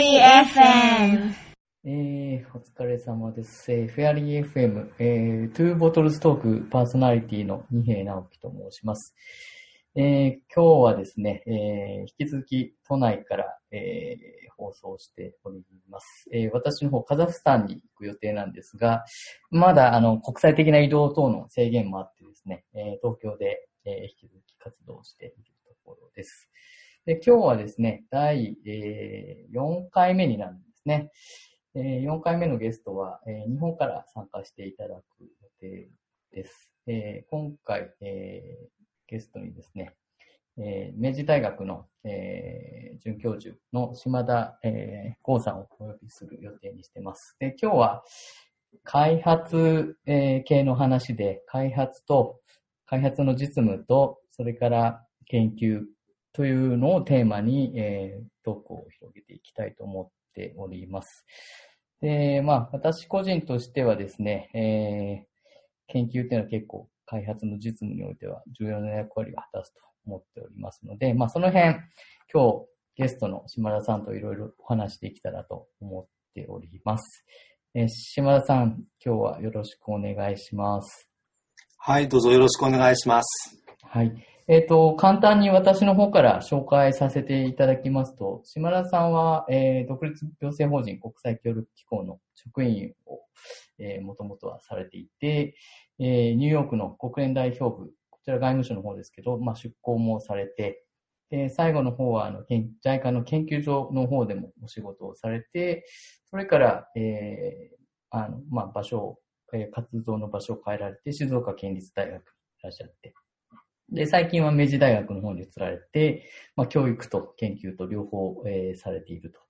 FM。えー、お疲れ様です。えー、フェアリー FM、えー、トゥーボトルストークパーソナリティの二平直樹と申します。えー、今日はですね、えー、引き続き都内から、えー、放送しております。えー、私の方、カザフスタンに行く予定なんですが、まだあの国際的な移動等の制限もあってですね、えー、東京で、えー、引き続き活動しているところです。で今日はですね、第、えー、4回目になるんですね。えー4回目のゲストは、えー日本から参加していただく予定です。えー今回、えーゲストにですね、えー明治大学の、えー准教授の島田、えー剛さんをお呼びする予定にしてます。で今日は開発、えー系の話で、開発と、開発の実務と、それから研究というのをテーマに、えートークを広げていきたいと思っております。で、まあ、私個人としてはですね、えー研究っていうのは結構開発の実務においては重要な役割を果たすと思っておりますので、まあ、その辺、今日ゲストの島田さんといろいろお話しできたらと思っております。えー島田さん、今日はよろしくお願いします。はい、どうぞよろしくお願いします。はい。えっ、と、簡単に私の方から紹介させていただきますと、島田さんは、えー独立行政法人国際協力機構の職員を、えー、もともとはされていて、えーニューヨークの国連代表部、こちら外務省の方ですけど、まあ、出向もされて、で最後の方は、あの、研 JICA の研究所の方でもお仕事をされて、それから、えーあの、まあ、場所を、活動の場所を変えられて、静岡県立大学にいらっしゃって、で、最近は明治大学の方に移られて、まあ、教育と研究と両方、えーされていると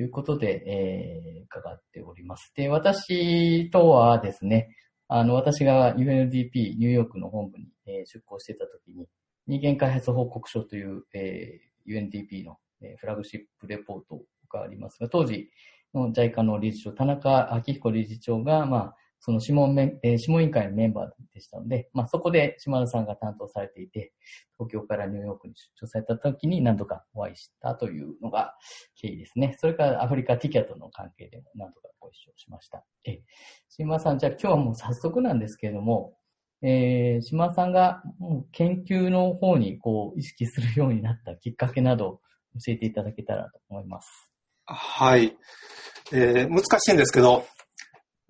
いうことで、えー伺っております。で、私とはですね、あの、私が UNDP ニューヨークの本部に、えー出向してたときに、人間開発報告書という、えー UNDP の、えーフラグシップレポートがありますが、当時の JICA の理事長、田中明彦理事長が、まあ、その諮問メン、えー諮問委員会のメンバーでしたので、まあ、そこで島田さんが担当されていて、東京からニューヨークに出張された時に何度かお会いしたというのが経緯ですね。それからアフリカティキャとの関係でも何度かご一緒しました。え、島田さん、じゃあ今日はもう早速なんですけれども、えー、島田さんがもう研究の方にこう意識するようになったきっかけなど教えていただけたらと思います。はい。えー難しいんですけど、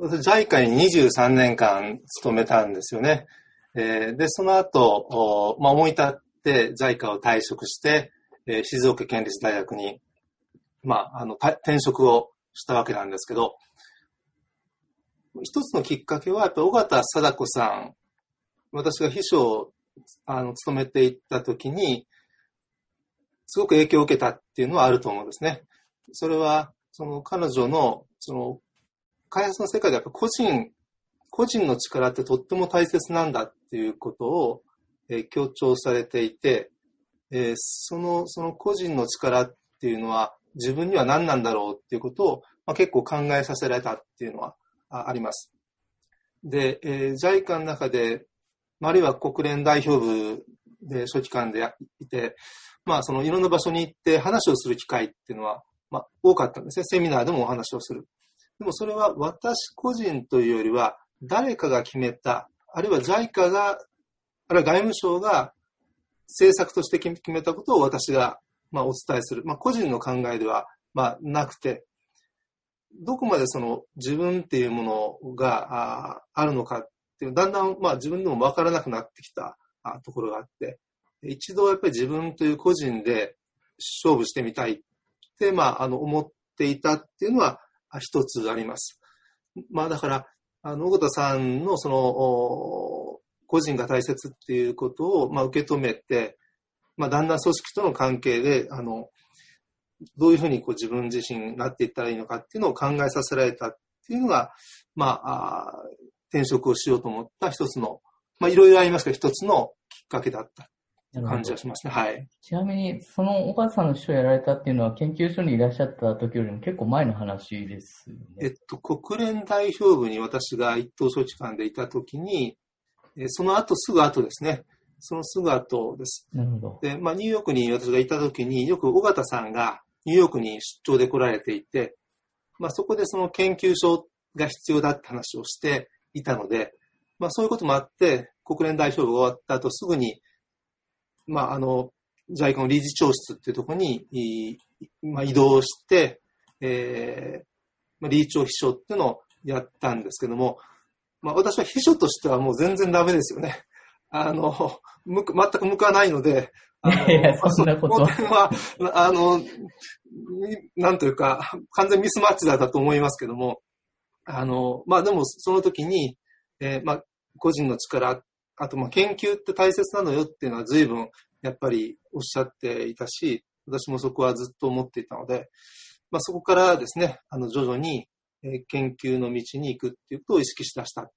JICA に23年間勤めたんですよね。えーで、その後、まあ、思い立って JICA を退職して、えー静岡県立大学に、まあ、あの、転職をしたわけなんですけど、一つのきっかけは、やっぱ尾形貞子さん、私が秘書をあの務めていったときに、すごく影響を受けたっていうのはあると思うんですね。それは、その彼女の、その、開発の世界でやっぱ個人、個人の力ってとっても大切なんだっていうことを、えー強調されていて、えーその、その個人の力っていうのは自分には何なんだろうっていうことを、まあ、結構考えさせられたっていうのはあります。で、えー、JICA の中で、まあるいは国連代表部で書記官でいて、まあそのいろんな場所に行って話をする機会っていうのは、まあ多かったんですね。セミナーでもお話をする。でもそれは私個人というよりは、誰かが決めた、あるいは JICA が、あるいは外務省が政策として決めたことを私が、まあ、お伝えする。まあ、個人の考えでは、まあ、なくて、どこまでその自分っていうものがああるのかっていう、だんだん、まあ、自分でも分からなくなってきたあところがあって、一度やっぱり自分という個人で勝負してみたいって、まあ、あの、思っていたっていうのは一つあります。まあ、だから、あの、小田さんのその、個人が大切っていうことを、まあ、受け止めて、まあ、だんだん組織との関係で、あの、どういうふうにこう自分自身になっていったらいいのかっていうのを考えさせられたっていうのが、まあ、あ転職をしようと思った一つの、まあ、いろいろありますけど、一つのきっかけだった感じがしますね。はい。ちなみに、そのお母さんの秘書をやられたっていうのは、研究所にいらっしゃった時よりも結構前の話ですよえっね。と、国連代表部に私が一等書記官でいたときに、えその後、すぐ後ですね。そのすぐ後です。なるほど。で、まあ、ニューヨークに私がいたときによく尾形さんが、ニューヨークに出張で来られていて、まあ、そこでその研究所が必要だって話をしていたので、まあ、そういうこともあって、国連代表が終わった後すぐに、まあ、あの、JICA の理事長室っていうところに、まあ、移動して、えー、まあ、理事長秘書っていうのをやったんですけども、まあ、私は秘書としてはもう全然ダメですよね。あの、むく、全く向かないので、いやいや、そんなこと。は、あの、なんというか、完全ミスマッチだったと思いますけども、あの、まあでもその時に、えー、まあ、個人の力、あとまあ研究って大切なのよっていうのは随分やっぱりおっしゃっていたし、私もそこはずっと思っていたので、まあ、そこからですね、あの徐々に研究の道に行くっていうことを意識しだした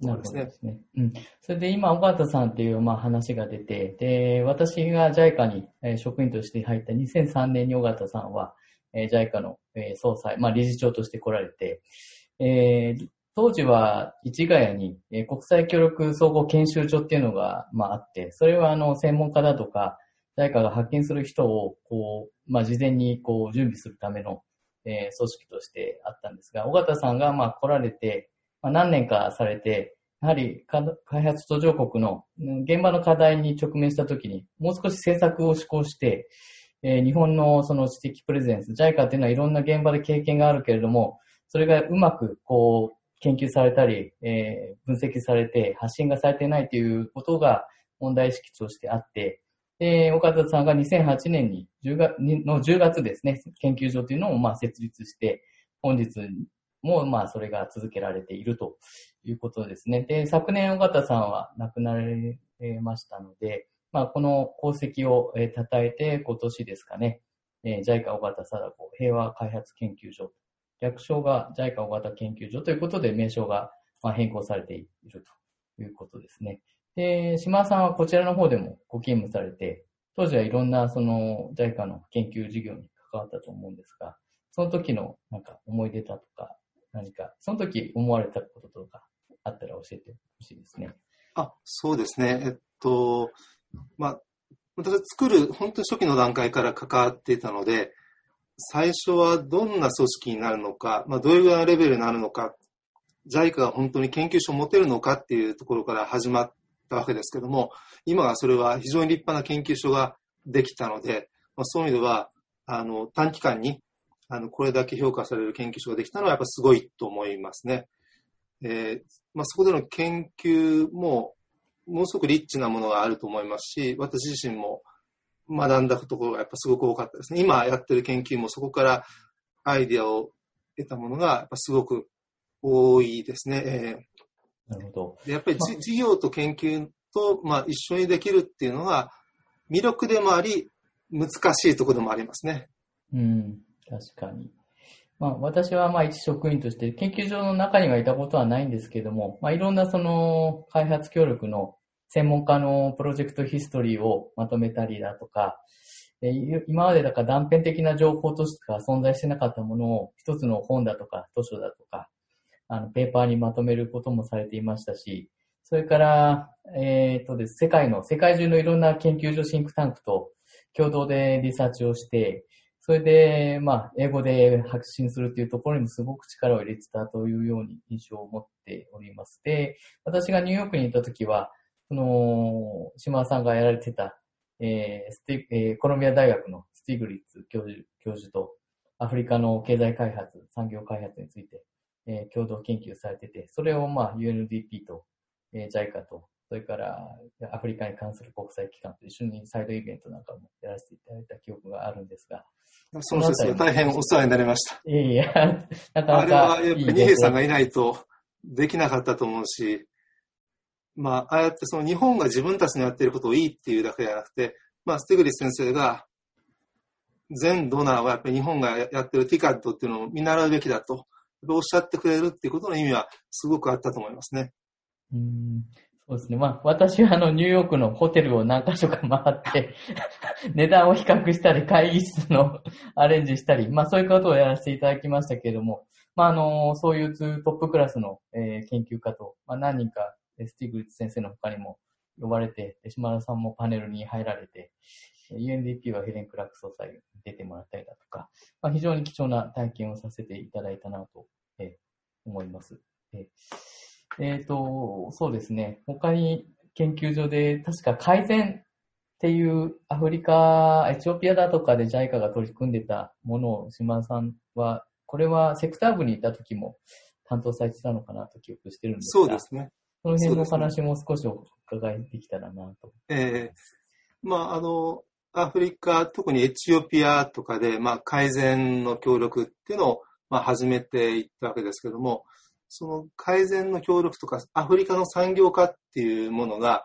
なるほどですね。うん。それで今、尾形さんっていうまあ話が出て、で、私が JICA に職員として入った2003年に尾形さんは、JICA の総裁、まあ理事長として来られて、えー、当時は市ヶ谷に国際協力総合研修所っていうのが、まあ、あって、それはあの専門家だとか、JICA が派遣する人をこう、まあ、事前にこう準備するための、えー、組織としてあったんですが、尾形さんがまあ来られて、まあ、何年かされて、やはり開発途上国の現場の課題に直面したときに、もう少し政策を施行して、えー、日本のその知的プレゼンス、JICA っていうのはいろんな現場で経験があるけれども、それがうまくこう研究されたり、えー、分析されて発信がされてないということが問題意識としてあって、で、岡田さんが2008年に10月の10月ですね、研究所というのをまあ設立して、本日もまあそれが続けられているということですね。で、昨年尾形さんは亡くなられましたので、まあこの功績を称えて今年ですかね、え、JICA 尾形貞子平和開発研究所、略称が JICA 尾形研究所ということで名称が変更されているということですね。で、島さんはこちらの方でもご勤務されて、当時はいろんなその JICA の研究事業に関わったと思うんですが、その時のなんか思い出だとか、何か、その時思われたこととかあったら教えてほしいですね。あ、そうですね。えっと、まあ、私は作る、本当に初期の段階から関わっていたので、最初はどんな組織になるのか、まあ、どういうぐらいのレベルになるのか、JICA が本当に研究所を持てるのかっていうところから始まったわけですけども、今はそれは非常に立派な研究所ができたので、まあ、そういう意味では、あの、短期間に、あの、これだけ評価される研究所ができたのはやっぱすごいと思いますね。えー、まあ、そこでの研究も、ものすごくリッチなものがあると思いますし、私自身も学んだところがやっぱすごく多かったですね。今やってる研究もそこからアイディアを得たものがやっぱすごく多いですね。えー、なるほど。やっぱり、まあ、事業と研究と、まあ、一緒にできるっていうのが魅力でもあり、難しいところでもありますね。うん、確かに。まあ、私はまあ一職員として研究所の中にはいたことはないんですけども、まあ、いろんなその開発協力の専門家のプロジェクトヒストリーをまとめたりだとか、今までだから断片的な情報としか存在してなかったものを一つの本だとか図書だとか、あの、ペーパーにまとめることもされていましたし、それから、えっ、ー、とです、世界の、世界中のいろんな研究所シンクタンクと共同でリサーチをして、それで、まあ、英語で発信するっていうところにもすごく力を入れてたというように印象を持っております。で、私がニューヨークにいたときは、その、島田さんがやられてた、えーステえー、コロンビア大学のスティグリッツ教授教授と、アフリカの経済開発、産業開発について、えー、共同研究されてて、それをまあ UNDP と、えー、JICA と、それからアフリカに関する国際機関と一緒にサイドイベントなんかもやらせていただいた記憶があるんですが。そうですね。大変お世話になりました。いやいや、なかなかあれはやっぱり二平さんがいないとできなかったと思うし、まあ、ああやってその日本が自分たちのやってることをいいっていうだけじゃなくて、まあ、ステグリス先生が、全ドナーはやっぱり日本がやってるティカットっていうのを見習うべきだと、おっしゃってくれるっていうことの意味はすごくあったと思いますね。うんそうですね。まあ、私はあの、ニューヨークのホテルを何箇所か回って 値段を比較したり、会議室の アレンジしたり、まあ、そういうことをやらせていただきましたけれども、まあ、あの、そういうトップクラスの、えー、研究家と、まあ、何人かスティグリッツ先生の他にも呼ばれて、島田さんもパネルに入られて、UNDP はヘレン・クラーク総裁に出てもらったりだとか、まあ、非常に貴重な体験をさせていただいたなと、えー、思います。えっ、ー、と、そうですね。他に研究所で確か改善っていうアフリカ、エチオピアだとかで JICA が取り組んでたものを島田さんは、これはセクター部にいた時も担当されてたのかなと記憶してるんですが。そうですね。その辺の話も少しお伺いできたらなと。ええー、まあ、あの、アフリカ、特にエチオピアとかで、まあ、改善の協力っていうのを、まあ、始めていったわけですけども、その改善の協力とか、アフリカの産業化っていうものが、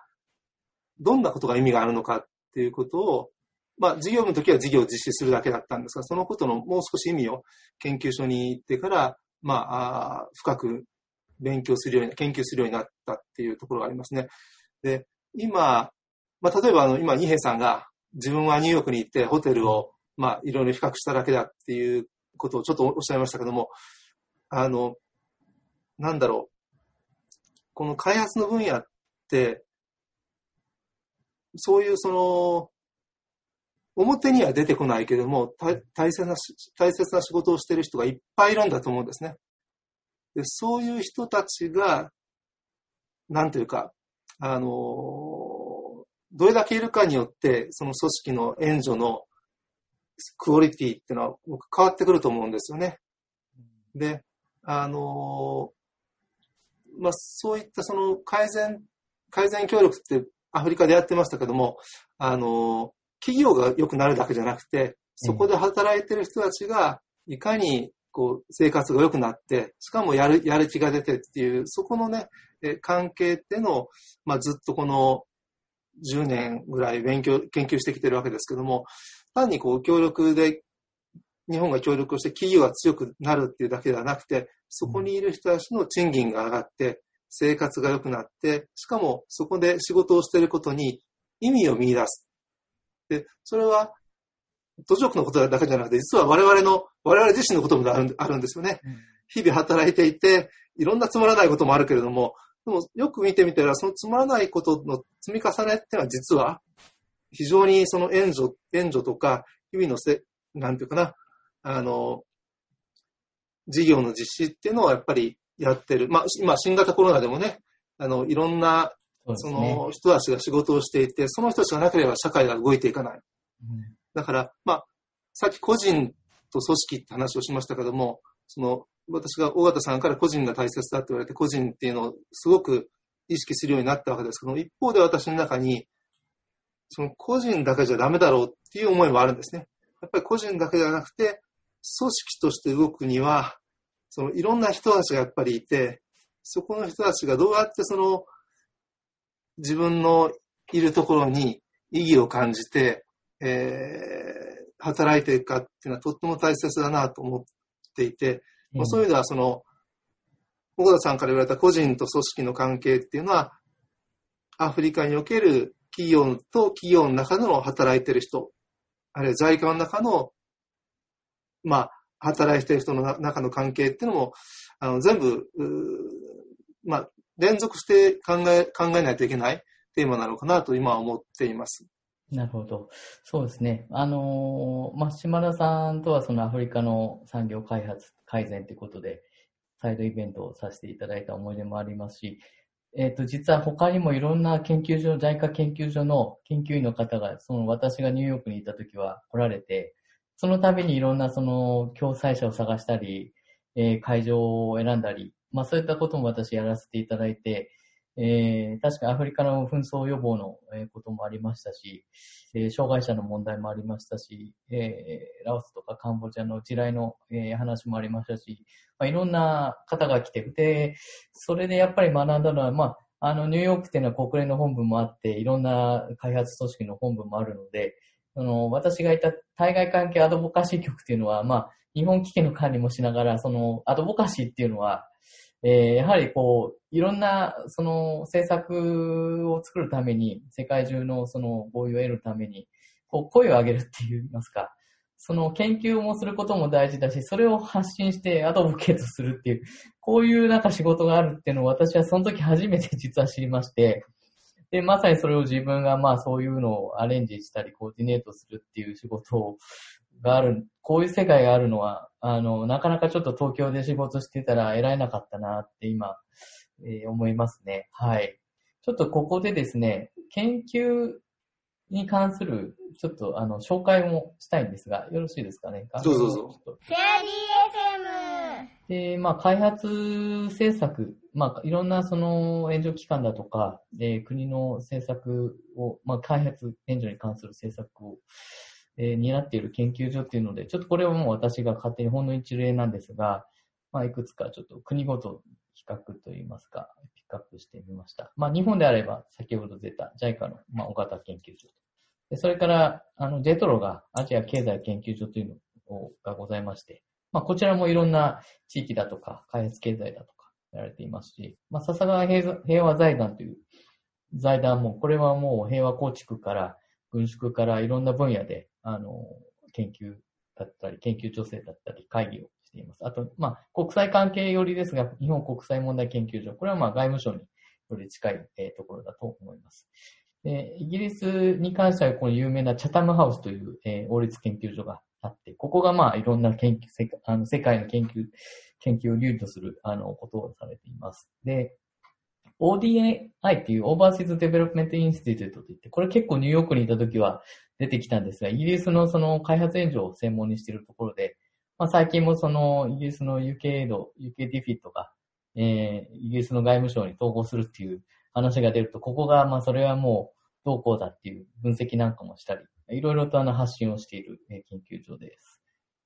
どんなことが意味があるのかっていうことを、まあ、事業の時は事業を実施するだけだったんですが、そのことのもう少し意味を研究所に行ってから、まあ、あ深く勉強するように、研究するようになったっていうところがありますね。で、今、まあ、例えばあの、今、二平さんが自分はニューヨークに行ってホテルを、まあ、いろいろ比較しただけだっていうことをちょっとおっしゃいましたけども、あの、なんだろう。この開発の分野って、そういうその、表には出てこないけども、大切な、大切な仕事をしている人がいっぱいいるんだと思うんですね。でそういう人たちが、なんというか、あの、どれだけいるかによって、その組織の援助のクオリティっていうのは変わってくると思うんですよね。で、あの、まあ、そういったその改善、改善協力ってアフリカでやってましたけども、あの、企業が良くなるだけじゃなくて、そこで働いてる人たちが、いかにこう生活が良くなって、しかもやる、やる気が出てっていう、そこのね、え関係っていうのを、まあ、ずっとこの10年ぐらい勉強、研究してきてるわけですけども、単にこう協力で、日本が協力をして企業が強くなるっていうだけではなくて、そこにいる人たちの賃金が上がって、生活が良くなって、しかもそこで仕事をしてることに意味を見出す。で、それは、途上国のことだけじゃなくて、実は我々の、我々自身のこともあるあるんですよね。日々働いていて、いろんなつまらないこともあるけれども、でもよく見てみたら、そのつまらないことの積み重ねっていうのは実は、非常にその援助、援助とか、日々のせ、なんていうかな、あの、事業の実施っていうのはやっぱりやってる。まあ、今、新型コロナでもね、あの、いろんな、その人たちが仕事をしていて、その人たちがなければ社会が動いていかない。うん、だから、まあ、さっき個人と組織って話をしましたけども、その、私が尾形さんから個人が大切だって言われて、個人っていうのをすごく意識するようになったわけですけども、一方で私の中に、その個人だけじゃダメだろうっていう思いもあるんですね。やっぱり個人だけじゃなくて、組織として動くには、そのいろんな人たちがやっぱりいて、そこの人たちがどうやってその自分のいるところに意義を感じて、えー、働いていくかっていうのはとっても大切だなと思っていて、うん、まあ、そういう意味ではその、小田さんから言われた個人と組織の関係っていうのは、アフリカにおける企業と企業の中での働いてる人、あるいは在家の中のまあ、働いている人の中の関係っていうのも、あの、全部、まあ、連続して考え、考えないといけないテーマなのかなと今は思っています。なるほど。そうですね。あの、まあ、島田さんとはそのアフリカの産業開発改善ということで、サイドイベントをさせていただいた思い出もありますし、えっ、ー、と、実は他にもいろんな研究所、JICA 研究所の研究員の方が、その私がニューヨークにいた時は来られて、その度にいろんなその共催者を探したり、えー、会場を選んだり、まあそういったことも私やらせていただいて、えー、確かアフリカの紛争予防のこともありましたし、えー、障害者の問題もありましたし、えー、ラオスとかカンボジアの地雷の、えー、話もありましたし、まあ、いろんな方が来てて、それでやっぱり学んだのは、まあ、あの、ニューヨークっていうのは国連の本部もあって、いろんな開発組織の本部もあるので、あの、私がいた対外関係アドボカシー局っていうのは、まあ、日本危機の管理もしながら、その、アドボカシーっていうのは、えー、やはりこう、いろんな、その、政策を作るために、世界中のその合意を得るために、こう、声を上げるって言いますか、その研究もすることも大事だし、それを発信してアドボケートするっていう、こういうなんか仕事があるっていうのを私はその時初めて実は知りまして、で、まさにそれを自分がまあそういうのをアレンジしたりコーディネートするっていう仕事をがある、こういう世界があるのは、あの、なかなかちょっと東京で仕事してたら得られなかったなって今、えー、思いますね。はい。ちょっとここでですね、研究に関する、ちょっとあの、紹介もしたいんですが、よろしいですかね？そうそうそう。フェアリー FM! で、まあ、開発政策、まあ、いろんなその援助機関だとか、えー、国の政策を、まあ、開発援助に関する政策を、えー、担っている研究所っていうので、ちょっとこれはもう私が勝手にほんの一例なんですが、まあ、いくつかちょっと国ごと比較といいますか、ピックアップしてみました。まあ、日本であれば、先ほど出た JICA の、まあ、大型研究所で。それから、あの、ジェトロがアジア経済研究所というのがございまして、まあ、こちらもいろんな地域だとか、開発経済だとか、やられていますし、まあ、笹川平和財団という財団も、これはもう平和構築から、軍縮からいろんな分野で、あの、研究だったり、研究調整だったり、会議をしています。あと、まあ、国際関係よりですが、日本国際問題研究所、これはまあ外務省により近い、えー、ところだと思います。でイギリスに関しては、この有名なチャタムハウスという、えー、法律研究所があって、ここがまあいろんな研究、世あの世界の研究、研究をリードする、あの、ことをされています。で、ODI っていう Overseas Development Institute といって、これ結構ニューヨークにいた時は出てきたんですが、イギリスのその開発援助を専門にしているところで、まあ、最近もそのイギリスの UK Aid、UK ディフィットが、えー、イギリスの外務省に統合するっていう話が出ると、ここがまあそれはもうどうこうだっていう分析なんかもしたり、いろいろとあの発信をしている研究所です。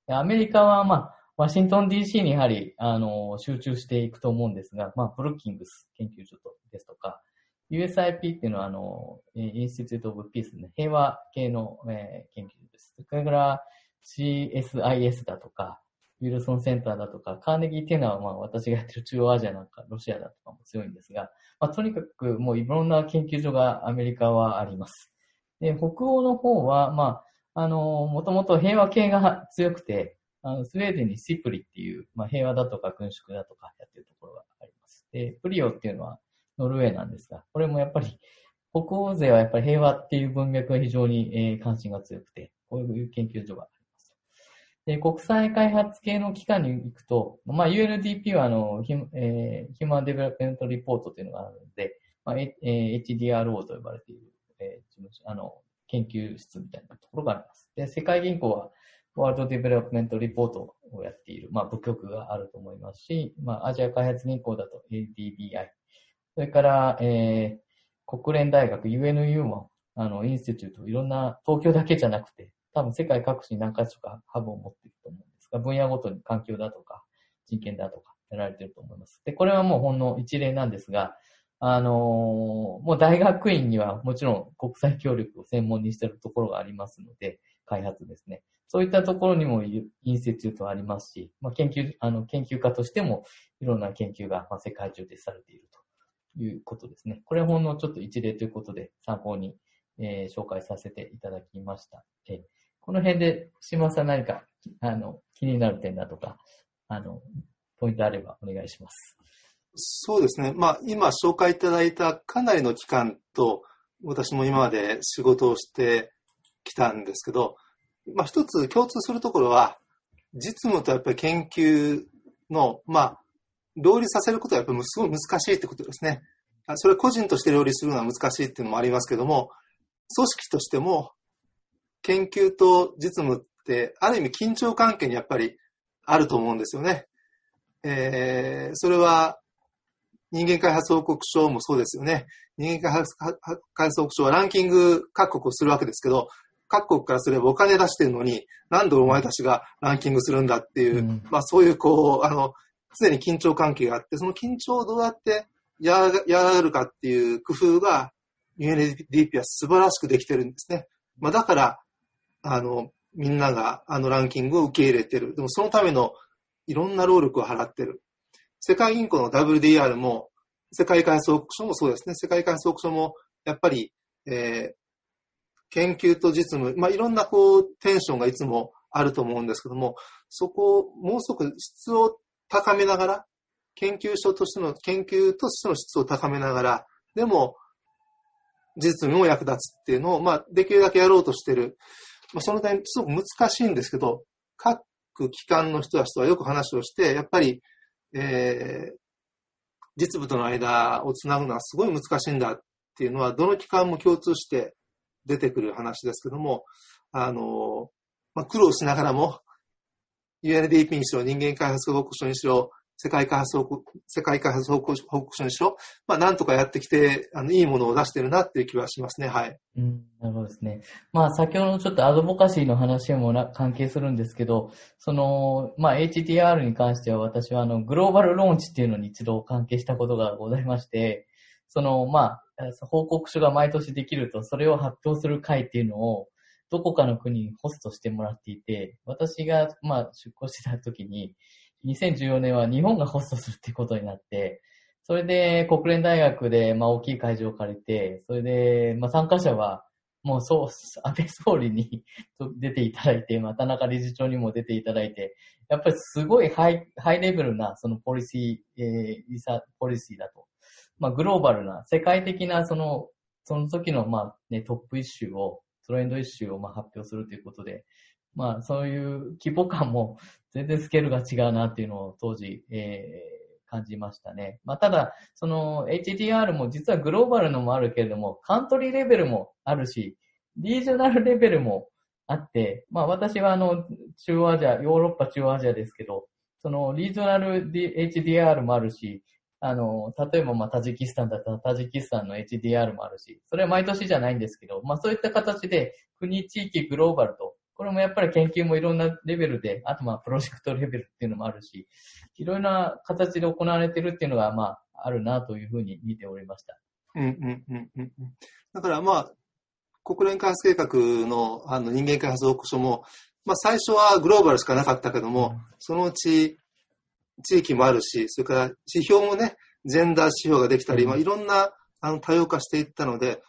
アメリカはまあ、ワシントン DC にやはり、あの、集中していくと思うんですが、まあ、ブルッキングス研究所とですとか、USIP っていうのは、あの、 Institute of Peace ね、平和系の、えー、研究所です。それから CSIS だとか、 Wilson Center だとか、カーネギーっていうのは、まあ、私がやってる中央アジアなんか、ロシアだとかも強いんですが、まあ、とにかくもういろんな研究所がアメリカはあります。で、北欧の方は、まあ、あの、もともと平和系が強くて、あの、スウェーデンに SIPRI っていう、まあ、平和だとか軍縮だとかやってるところがあります。で、 PRIO っていうのはノルウェーなんですが、これもやっぱり、北欧勢はやっぱり平和っていう文脈が非常に、えー、関心が強くて、こういう研究所があります。で、国際開発系の機関に行くと、まあ、UNDP はあの、ヒュ,、えー、 Human Development Report というのがあるので、まあえー、HDRO と呼ばれている、えー、あの、研究室みたいなところがあります。で、世界銀行は World Development Report をやっている、まあ、部局があると思いますし、まあ、アジア開発銀行だと ADBI、それから、えー、国連大学 UNU も、あの、インスティテュート、いろんな、東京だけじゃなくて、多分世界各地に何か所かハブを持っていると思うんですが、分野ごとに環境だとか、人権だとか、やられていると思います。で、これはもうほんの一例なんですが、あのー、もう大学院にはもちろん国際協力を専門にしているところがありますので、開発ですね。そういったところにもインスティテュートありますし、まあ、研究、あの、研究家としてもいろんな研究が、まあ、世界中でされているということですね。これはほんのちょっと一例ということで参考に、えー、紹介させていただきました。えー、この辺で、島さん何か、あの、気になる点だとか、あの、ポイントあればお願いします。そうですね。まあ、今紹介いただいたかなりの期間と、私も今まで仕事をしてきたんですけど、まあ、一つ共通するところは、実務とやっぱり研究の、まあ、両立させることはやっぱりすごい難しいってことですね。それ個人として両立するのは難しいっていうのもありますけども、組織としても、研究と実務って、ある意味緊張関係にやっぱりあると思うんですよね。えー、それは、人間開発報告書もそうですよね。人間開発開発報告書はランキング各国をするわけですけど、各国からすればお金出してるのに、なんでお前たちがランキングするんだっていう、うん、まあそういうこう、あの、常に緊張関係があって、その緊張をどうやってややるかっていう工夫が UNDP は素晴らしくできてるんですね。まあだから、あの、みんながあのランキングを受け入れてる。でもそのためのいろんな労力を払ってる。世界銀行の WDR も、世界開発報告書もそうですね。世界開発報告書も、やっぱり、え研究と実務、まあ、いろんなこう、テンションがいつもあると思うんですけども、そこをもうすごく質を高めながら、研究所としての、研究としての質を高めながら、でも、実にも役立つっていうのを、まあ、できるだけやろうとしてる。まあ、その点、すごく難しいんですけど、各機関の人たちとはよく話をして、やっぱり、えー、実務との間をつなぐのはすごい難しいんだっていうのは、どの機関も共通して出てくる話ですけども、あの、まあ、苦労しながらも、UNDP にしろ、人間開発報告書にしろ、世界開発報告、世界開発報告書にしろ、まあ、なんとかやってきて、あの、いいものを出してるなっていう気はしますね。はい。うん、なるほどですね。まあ、先ほどのちょっとアドボカシーの話もな関係するんですけど、その、まあ、HDR に関しては私は、あの、グローバルローンチっていうのに一度関係したことがございまして、その、まあ、報告書が毎年できると、それを発表する会っていうのを、どこかの国にホストしてもらっていて、私が、まあ、出向してた時に、2014年は日本がホストするってことになって、それで国連大学で、まあ、大きい会場を借りて、それで、まあ、参加者は、もうそう、安倍総理に出ていただいて、まあ、田中理事長にも出ていただいて、やっぱりすごいハイ、ハイレベルな、そのポリシー、えー、リサ、ポリシーだと。まあ、グローバルな、世界的な、その、その時の、まあ、ね、トップイッシュを、トレンドイッシュを、まあ、発表するということで、まあ、そういう規模感も全然スケールが違うなっていうのを当時、えー、感じましたね。まあ、ただ、その HDR も実はグローバルのもあるけれども、カントリーレベルもあるし、リージョナルレベルもあって、まあ私はあの、中央アジア、ヨーロッパ中央アジアですけど、そのリージョナル HDR もあるし、あの、例えばまあタジキスタンだったらタジキスタンの HDR もあるし、それは毎年じゃないんですけど、まあそういった形で国、地域、グローバルとこれもやっぱり研究もいろんなレベルで、あとまあプロジェクトレベルっていうのもあるし、いろんな形で行われてるっていうのがまああるなというふうに見ておりました。うんうんうんうん。だからまあ、国連開発計画のあの人間開発報告書も、まあ最初はグローバルしかなかったけども、うん、そのうち地域もあるし、それから指標もね、ジェンダー指標ができたり、うん、まあいろんなあの多様化していったので、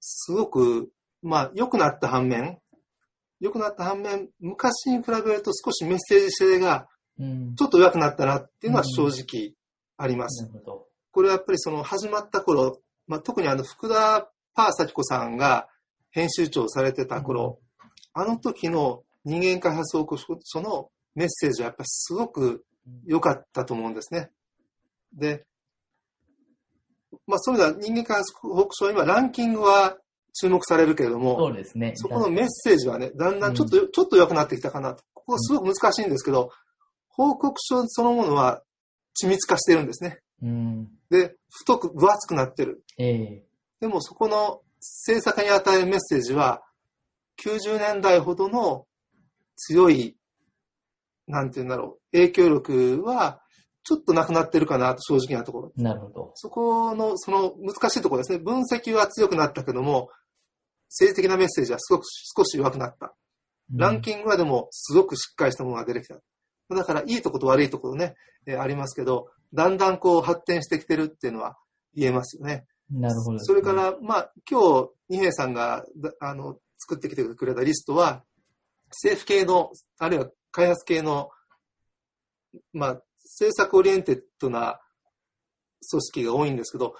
すごく、まあ良くなった反面、良くなった反面、昔に比べると少しメッセージ性がちょっと弱くなったなっていうのは正直あります。うんうん、これはやっぱりその始まった頃、まあ、特にあの福田パーサキコさんが編集長されてた頃、うん、あの時の人間開発報告書のメッセージはやっぱりすごく良かったと思うんですね。で、まあ、それでは人間開発報告書は今ランキングは注目されるけれども、そうですね。そこのメッセージはね、だんだんちょっと、うん、ちょっと良くなってきたかなと。ここはすごく難しいんですけど、報告書そのものは緻密化してるんですね。うん、で、太く分厚くなってる。えー、でもそこの政策に与えるメッセージは、90年代ほどの強い、なんて言うんだろう、影響力は、ちょっとなくなってるかなと正直なところ。なるほど。そこの、その難しいところですね。分析は強くなったけども、政治的なメッセージはすごく少し弱くなった。ランキングはでもすごくしっかりしたものが出てきた。だからいいとこと悪いところね、えー、ありますけど、だんだんこう発展してきてるっていうのは言えますよね。なるほど、ね、それから、まあ、今日、二平さんが、あの、作ってきてくれたリストは、政府系の、あるいは開発系の、まあ、政策 oriented な組織が多いんですけど、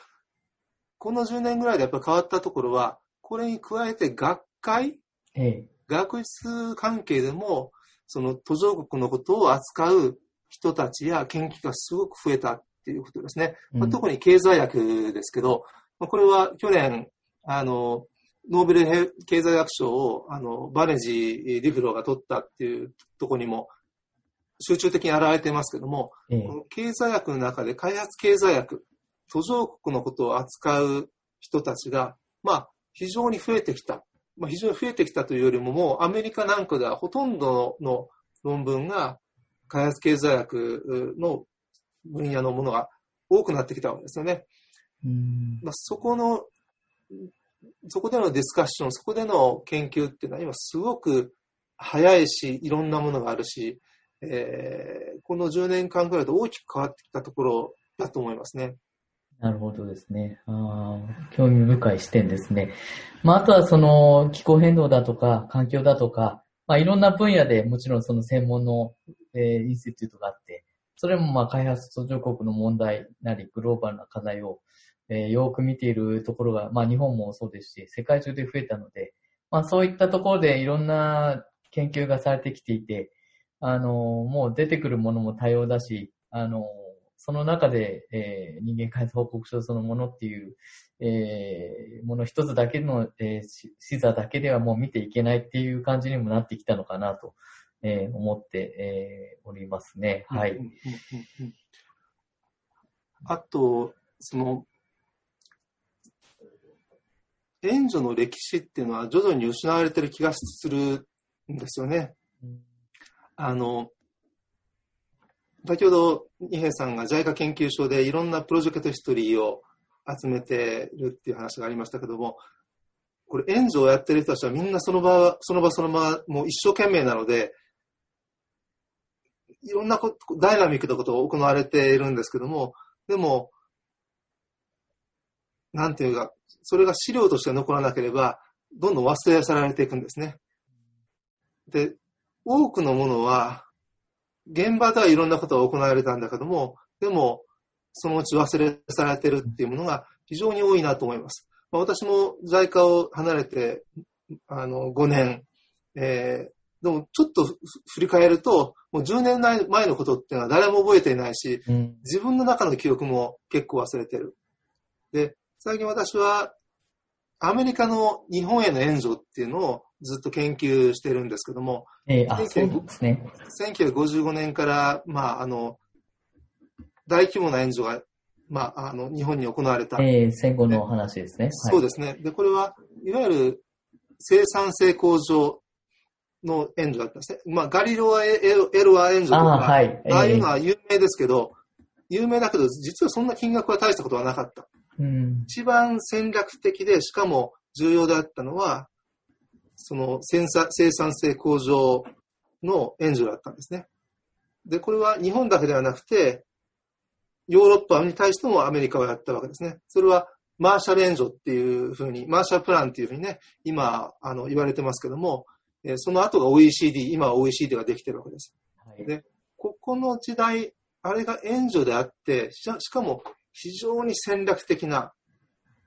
この10年ぐらいでやっぱり変わったところは、これに加えて学会、ええ、学術関係でも、その途上国のことを扱う人たちや研究がすごく増えたっていうことですね。まあ、特に経済学ですけど、まあ、これは去年、あの、ノーベル経済学賞を、あの、バネジ・リフローが取ったっていうところにも集中的に現れていますけども、この経済学の中で開発経済学、途上国のことを扱う人たちが、まあ、非常に増えてきた。まあ、非常に増えてきたというよりも、もうアメリカなんかではほとんどの論文が開発経済学の分野のものが多くなってきたわけですよね。まあ、そこの、そこでのディスカッション、そこでの研究っていうのは今すごく早いし、いろんなものがあるし、えー、この10年間ぐらいで大きく変わってきたところだと思いますね。なるほどですね。あ興味深い視点ですね。まあ、あとはその気候変動だとか環境だとか、まあ、いろんな分野でもちろんその専門の、えー、インスティテュートがあって、それもまあ開発途上国の問題なりグローバルな課題を、えーよく見ているところが、まあ日本もそうですし、世界中で増えたので、まあそういったところでいろんな研究がされてきていて、あの、もう出てくるものも多様だし、あの、その中で、えー人間開発報告書そのものっていう、えーもの一つだけの、えーし視座だけではもう見ていけないっていう感じにもなってきたのかなと、えー思って、えーおりますね。はい。あと、その、援助の歴史っていうのは徐々に失われてる気がするんですよね。あの、先ほど二平さんが JICA 研究所でいろんなプロジェクトヒストリーを集めてるっていう話がありましたけども、これ援助をやってる人たちはみんなその場、その場その場、もう一生懸命なので、いろんなこと、ダイナミックなことが行われているんですけども、でも、なんていうか、それが資料として残らなければ、どんどん忘れ去られていくんですね。で、多くのものは、現場ではいろんなことが行われたんだけども、でも、そのうち忘れ去られてるっていうものが非常に多いなと思います。まあ、私も在家を離れて、あの、5年、えーでもちょっとふ振り返ると、もう10年前のことっていうのは誰も覚えていないし、うん。自分の中の記憶も結構忘れてる。で、最近私はアメリカの日本への援助っていうのをずっと研究してるんですけども、えーあ、そうですね。1955年から、まあ、あの、大規模な援助が、まあ、あの、日本に行われた。えー戦後の話ですね。でそうですね。で、これは、いわゆる生産性向上の援助だったんですね。まあ、ガリロアエエロア援助とか、あーはいえーああいうのは有名ですけど、有名だけど、実はそんな金額は大したことはなかった。うん。一番戦略的で、しかも重要であったのは、その生産生産性向上の援助だったんですね。で、これは日本だけではなくて、ヨーロッパに対してもアメリカはやったわけですね。それはマーシャル援助っていうふうに、マーシャルプランっていうふうにね、今、あの、言われてますけども、えーその後が OECD、今は OECD ができてるわけです。はいでここの時代、あれが援助であって、ししかも非常に戦略的な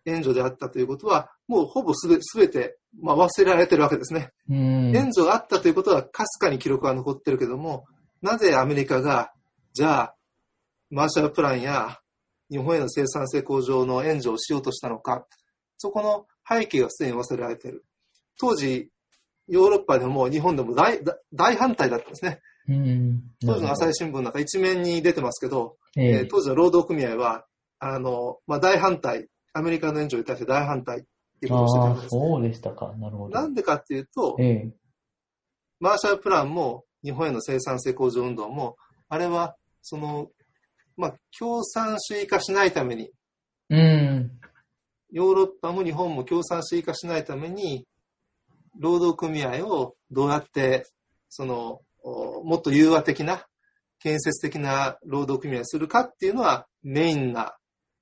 援助であったということは、もうほぼすべすべて、まあ、忘れられてるわけですね。うん。援助があったということは、かすかに記録が残ってるけども、なぜアメリカが、じゃあ、マーシャルプランや日本への生産性向上の援助をしようとしたのか、そこの背景がすでに忘れられている。当時、ヨーロッパでも日本でも大大大反対だったんですね。うん。当時の朝い。日新聞なんか一面に出てますけど、ええーー当時の労働組合は、あの、まあ、大反対、アメリカの援助に対して大反対っていうことをしてたああ、わけです、ね。そうでしたか。なるほど。なんでかっていうと、ええマーシャルプランも日本への生産性向上運動も、あれは、その、まあ、共産主義化しないために、うん。ヨーロッパも日本も共産主義化しないために、労働組合をどうやって、その、おもっと融和的な、建設的な労働組合をするかっていうのはメインな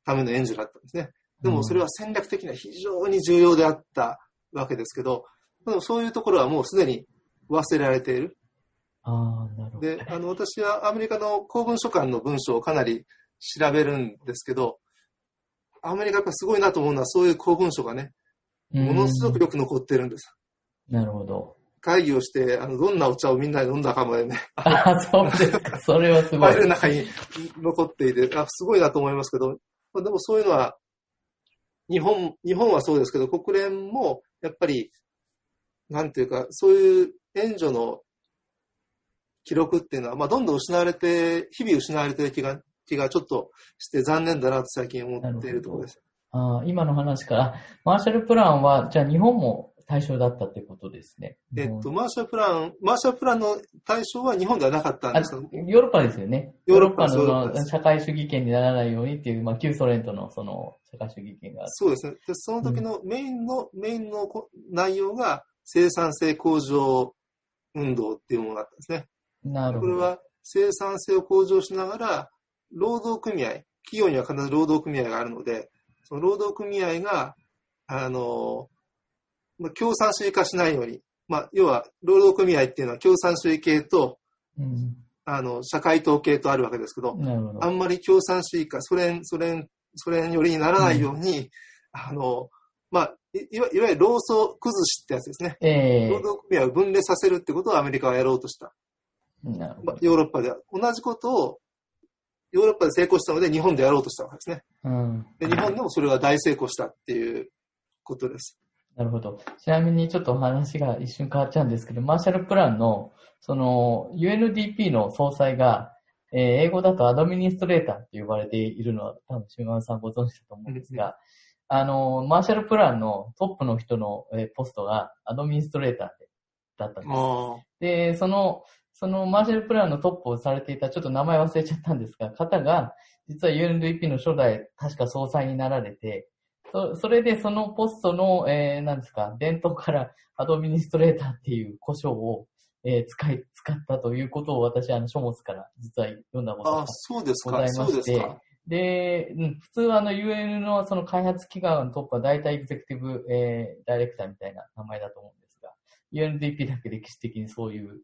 ための援助だったんですね。でもそれは戦略的には非常に重要であったわけですけど、でもそういうところはもうすでに忘れられている。ああ、なるほど。で、あの、私はアメリカの公文書館の文章をかなり調べるんですけど、アメリカやっぱすごいなと思うのはそういう公文書がね、ものすごくよく残ってるんです。うんなるほど。会議をして、あの、どんなお茶をみんなで飲んだかまでね、ああ、そうですか。それはすフごい ァイ。ルの中に残っていて、あすごいなと思いますけど、まあでもそういうのは、日本、日本はそうですけど、国連もやっぱり、なんていうか、そういう援助の記録っていうのは、まあ、どんどん失われて、日々失われてる気が、気がちょっとして残念だなと最近思っているところです。ああ今の話から、マーシャルプランは、じゃあ日本も対象だったってことですね。えっと、マーシャルプラン、マーシャルプランの対象は日本ではなかったんあですけど、ヨーロッパですよね。ヨーロッパの社会主義権にならないようにっていう、まあ、旧ソ連とのその社会主義権が。そうですね。で、その時のメインの、メインのこ内容が生産性向上運動っていうものだったんですね。なるほど。これは生産性を向上しながら、労働組合、企業には必ず労働組合があるので、その労働組合が、あの、まあ共産主義化しないように、まあ、要は、労働組合っていうのは共産主義系と、うん、あの、社会党系とあるわけですけど。あんまり共産主義化、ソ連、ソ連ソ連寄りにならないように、あの、まあ、いわいわゆる労組崩しってやつですね。ええ労働組合を分裂させるってことをアメリカはやろうとした。まあヨーロッパでは。同じことをヨーロッパで成功したので日本でやろうとしたわけですね。うん。で日本でもそれが大成功したっていうことです。なるほど。ちなみにちょっとお話が一瞬変わっちゃうんですけど、マーシャルプランの、その UNDP の総裁が、えー英語だとアドミニストレーターって呼ばれているのは多分島田さんご存知だと思うんですが、あの、マーシャルプランのトップの人の、えーポストがアドミニストレーターでだったんです。あで、その、そのマーシャルプランのトップをされていた、ちょっと名前忘れちゃったんですが、方が、実は UNDP の初代、確か総裁になられて、そそれでそのポストの、えー、なんですか、伝統からアドミニストレーターっていう故障を、えー使い、使ったということを私、あの、書物から実は読んだことがあ、そうですございか。ましてでうん普通はあの UN のその開発機関のトップは大体エグゼクティブ、えーダイレクターみたいな名前だと思うんですが、UNDP だけ歴史的にそういう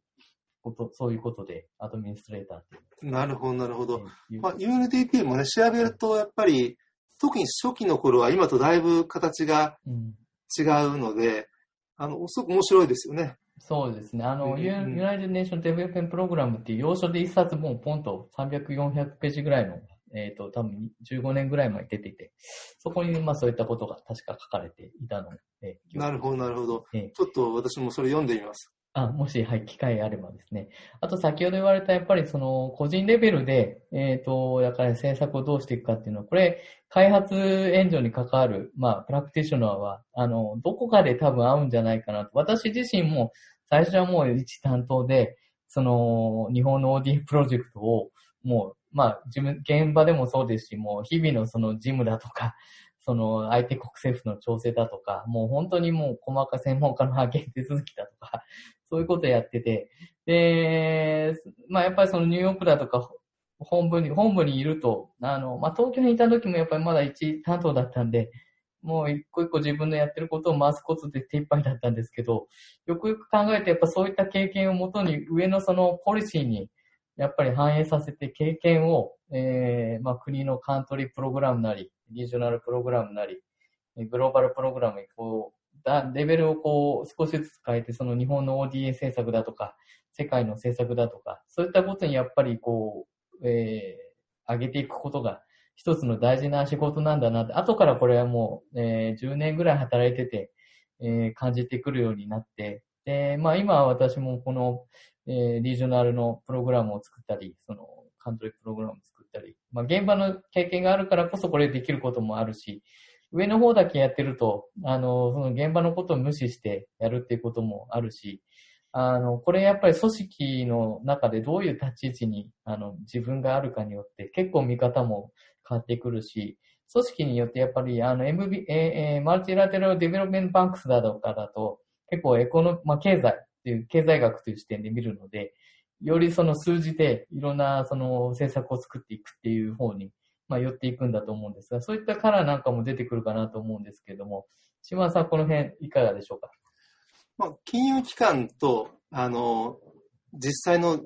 こと、そういうことでアドミニストレーターっていうなるほど、なるほど。あ、UNDP もね、調べると、やっぱり、特に初期の頃は今とだいぶ形がうん違うので、あの、すごく面白いですよね。そうですね。あの、うん UN- United Nations Development Program っていう要所で一冊もうポンと300、400ページぐらいの、えっ、と、多分15年ぐらい前に出ていて、そこにまあそういったことが確か書かれていたので、なるほど、なるほど。ええちょっと私もそれ読んでみます。あ、もし、はい、機会あればですね。あと、先ほど言われた、やっぱりその、個人レベルで、えっ、と、やっぱり政策をどうしていくかっていうのは、これ、開発援助に関わる、まあ、プラクティショナーは、あの、どこかで多分合うんじゃないかなと。私自身も、最初はもう一担当で、その、日本の OD プロジェクトを、もう、まあ、自分、現場でもそうですし、もう、日々のその事務だとか、その、相手国政府の調整だとか、もう本当にもう細か専門家の派遣手続きだとか、そういうことやってて、で、まあやっぱりそのニューヨークだとか、本部に、本部にいると、あの、まあ東京にいた時もやっぱりまだ一担当だったんで、もう一個一個自分のやってることを回すことで手一杯だったんですけど、よくよく考えてやっぱそういった経験をもとに上のそのポリシーにやっぱり反映させて経験を、えー、まあ国のカントリープログラムなり、リージョナルプログラムなり、グローバルプログラムにこう、レベルをこう少しずつ変えて、その日本の ODA 政策だとか、世界の政策だとか、そういったことにやっぱりこう、えー、上げていくことが一つの大事な仕事なんだなって、後からこれはもう、えー10年ぐらい働いてて、えー感じてくるようになって、で、まあ今私もこの、えーリージョナルのプログラムを作ったり、そのカントリープログラムを作ったり、まあ現場の経験があるからこそこれできることもあるし、上の方だけやってると、あの、その現場のことを無視してやるっていうこともあるし、あの、これやっぱり組織の中でどういう立ち位置に、あの、自分があるかによって結構見方も変わってくるし、組織によってやっぱり、あの、MB、えーえ Multilateral Development Banks だとかだと、結構エコノ、まあ、経済っていう、経済学という視点で見るので、よりその数字でいろんなその政策を作っていくっていう方に、まあ、寄っていくんだと思うんですが、そういったカラーなんかも出てくるかなと思うんですけれども、島田さん、この辺いかがでしょうか？まあ、金融機関と、あの、実際の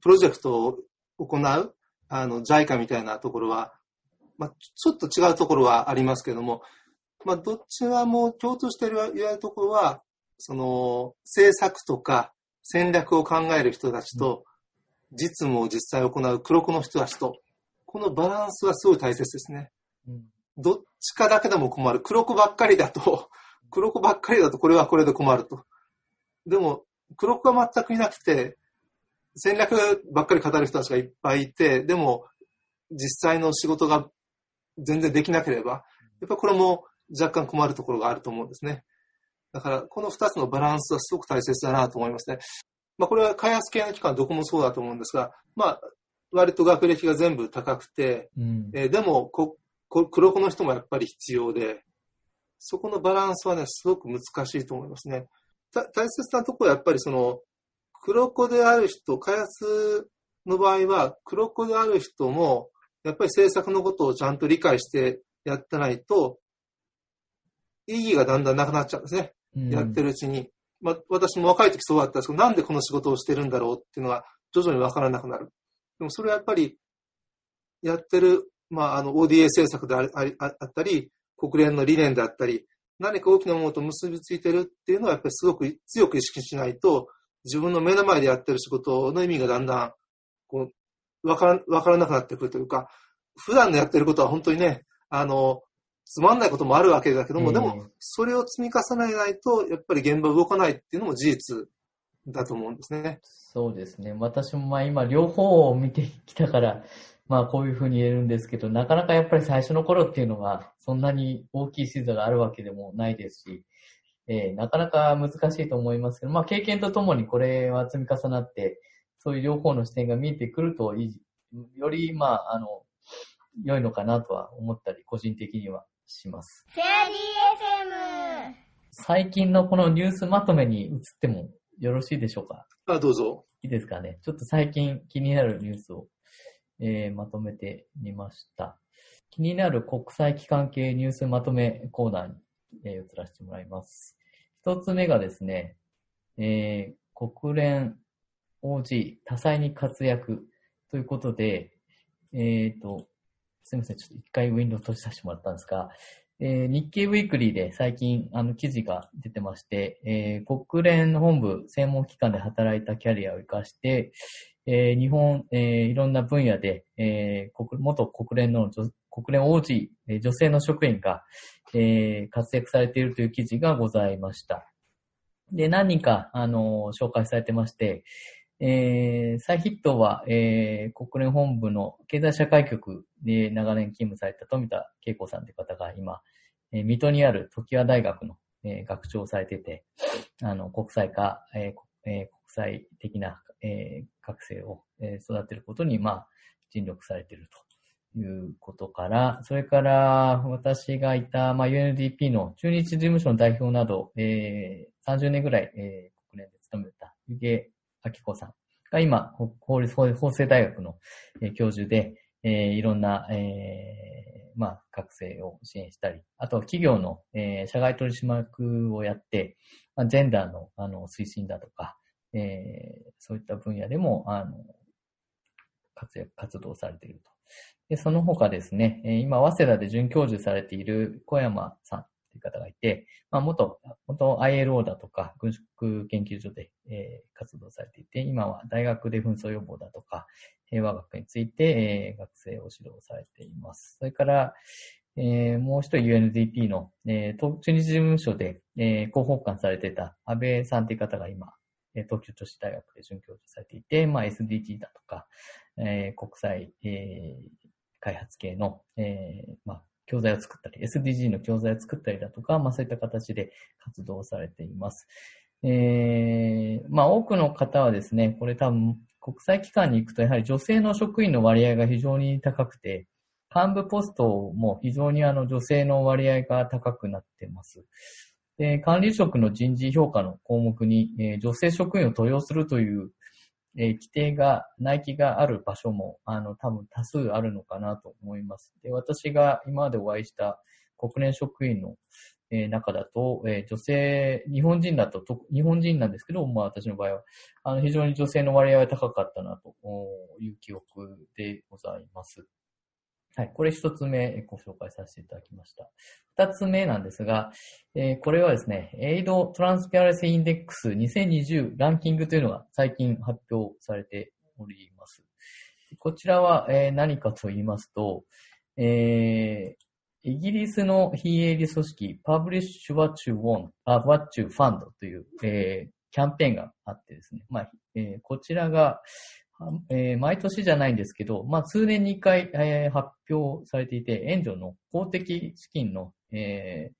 プロジェクトを行う、あの、JICA みたいなところは、まあ、ちょっと違うところはありますけども、まあ、どっちはもう共通しているいわゆるところは、その、政策とか戦略を考える人たちと、実務を実際行う黒子の人たちと、このバランスはすごい大切ですね。うん。どっちかだけでも困る。黒子ばっかりだと、黒子ばっかりだとこれはこれで困ると。でも、黒子が全くいなくて、戦略ばっかり語る人たちがいっぱいいて、でも、実際の仕事が全然できなければ、やっぱこれも若干困るところがあると思うんですね。だから、この二つのバランスはすごく大切だなと思いますね。まあ、これは開発系の機関どこもそうだと思うんですが、まあ、割と学歴が全部高くて、うん。えーでもここ、黒子の人もやっぱり必要で、そこのバランスはね、すごく難しいと思いますね。た大切なところはやっぱりその、黒子である人、開発の場合は、黒子である人も、やっぱり政策のことをちゃんと理解してやってないと、意義がだんだんなくなっちゃうんですね。うんやってるうちに。まあ、私も若い時そうだったんですけど、なんでこの仕事をしてるんだろうっていうのが徐々にわからなくなる。でもそれはやっぱり、やってるまあ、あの、ODA 政策であああったり、国連の理念であったり、何か大きなものと結びついてるっていうのはやっぱりすごく強く意識しないと、自分の目の前でやってる仕事の意味がだんだん、こう、わから、わからなくなってくるというか、普段のやってることは本当にね、あの、つまんないこともあるわけだけども、でも、それを積み重ねないと、やっぱり現場動かないっていうのも事実だと思うんですね。そうですね。私もまあ今、両方を見てきたから、まあこういうふうに言えるんですけど、なかなかやっぱり最初の頃っていうのは、そんなに大きいシーズンがあるわけでもないですし、えー、なかなか難しいと思いますけど、まあ経験とともにこれは積み重なって、そういう両方の視点が見えてくるといい、より、まあ、あの、良いのかなとは思ったり、個人的にはします。フェアリー FM! 最近のこのニュースまとめに移ってもよろしいでしょうか？あ、どうぞ。いいですかね？ちょっと最近気になるニュースを、えー、まとめてみました。気になる国際機関系ニュースまとめコーナーに、えー、移らせてもらいます。一つ目がですね、えー、国連 OG 多彩に活躍ということで、えっ、ー、と、すみません、ちょっと一回ウィンドウ閉じさせてもらったんですが、えー、日経ウィークリーで最近あの記事が出てまして、えー、国連本部専門機関で働いたキャリアを活かして、えー、日本、えー、いろんな分野で、えー、国元国連の国連 OG、女性の職員が、えー、活躍されているという記事がございました。で、何人か、あの、紹介されてまして、えー、再ヒットは、えー、国連本部の経済社会局で長年勤務された富田恵子さんという方が今、えー、水戸にある時和大学の、えー、学長をされてて、あの、国際化、えーえー、国際的な、えー、学生を、えー、育てることに、まあ、尽力されているということから、それから私がいた、まあ、UNDP の中日事務所の代表など、えー、30年ぐらい、えー、国連で勤めた、湯気明子さんが今、法律法政大学の、教授で、えー、いろんな、えー、まあ、学生を支援したり、あと企業の、えー、社外取締役をやって、まあ、ジェンダーのあの推進だとか、えー、そういった分野でも、あの、活躍、活動されていると。で、その他ですね、今、早稲田で准教授されている小山さんという方がいて、まあ、元、元 ILO だとか、軍縮研究所で、えー、活動されていて、今は大学で紛争予防だとか、平和学について、えー、学生を指導されています。それから、えー、もう一人 UNDP の、えー、中日事務所で、えー、広報官されてた安倍さんという方が今、東京女子大学で准教授されていて、まあ、SDG だとか、えー、国際、えー、開発系の、えー、まあ、教材を作ったり、SDG の教材を作ったりだとか、まあそういった形で活動されています。えー、まあ多くの方はですね、これ多分国際機関に行くとやはり女性の職員の割合が非常に高くて、幹部ポストも非常にあの女性の割合が高くなっています。で管理職の人事評価の項目に、えー、女性職員を登用するというえー、規定が、内規がある場所も、あの、多分多数あるのかなと思います。で、私が今までお会いした国連職員の、えー、中だと、えー、女性、日本人だとと、日本人なんですけど、まあ私の場合は、あの、非常に女性の割合は高かったなという記憶でございます。はい。これ一つ目ご紹介させていただきました。二つ目なんですが、えー、これはですね、エイドトランスペアレンシーインデックス2020ランキングというのが最近発表されております。こちらは、えー、何かと言いますと、えー、イギリスの非営利組織 Publish What You Want, あ What You Fund という、えー、キャンペーンがあってですね、まあえー、こちらが、えー、毎年じゃないんですけど、まあ、数年に一回、えー、発表されていて、援助の公的資金の、え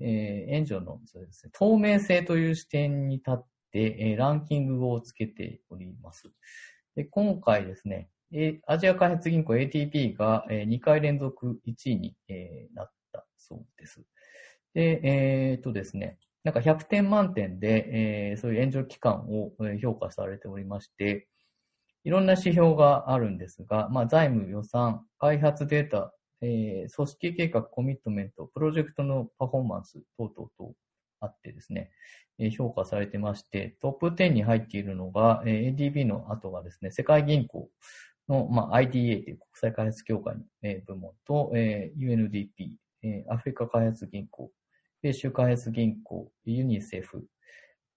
ーえー、援助のそうです、ね、透明性という視点に立って、えー、ランキングをつけております。で今回ですね、えアジア開発銀行 ATP が、えー、2回連続1位に、えー、なったそうです。で、えー、っとですね、なんか100点満点で、えー、そういう援助機関を評価されておりまして、いろんな指標があるんですが、まあ、財務、予算、開発データ、えー、組織計画、コミットメント、プロジェクトのパフォーマンス等々とあってですね、えー、評価されてまして、トップ10に入っているのが、えー、ADB の後がですね、世界銀行の、まあ、IDA という国際開発協会の、えー、部門と、えー、UNDP、えー、アフリカ開発銀行、米州開発銀行、ユニセフ、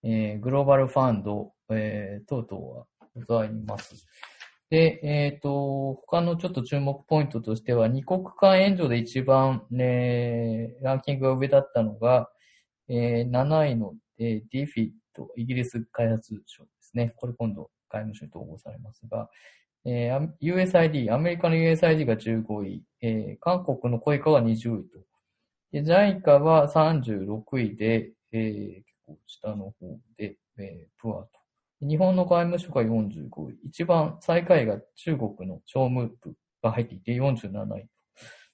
えー、グローバルファンド、えー、等々はございます。で、えっ、ー、と、他のちょっと注目ポイントとしては、二国間援助で一番、ね、ランキングが上だったのが、えー、7位の、えー、ディフィット、イギリス開発省ですね。これ今度外務省に統合されますが、えー、USID、アメリカの USID が15位、えー、韓国のコイカが20位と。で、JICA は36位で、えー、結構下の方で、えー、プアと。日本の外務省が45位。一番最下位が中国の商務部が入っていて47位。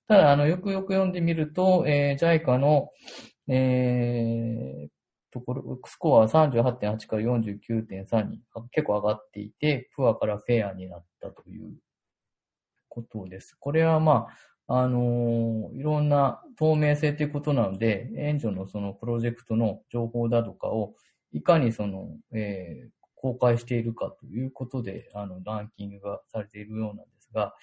ただ、あの、よくよく読んでみると、えー、JICA の、えー、ところ、スコアは38.8から49.3に結構上がっていて、プアからフェアになったということです。これはまあ、あのー、いろんな透明性ということなので、援助のそのプロジェクトの情報だとかを、いかにその、えー、公開しているかということで、あの、ランキングがされているようなんですが、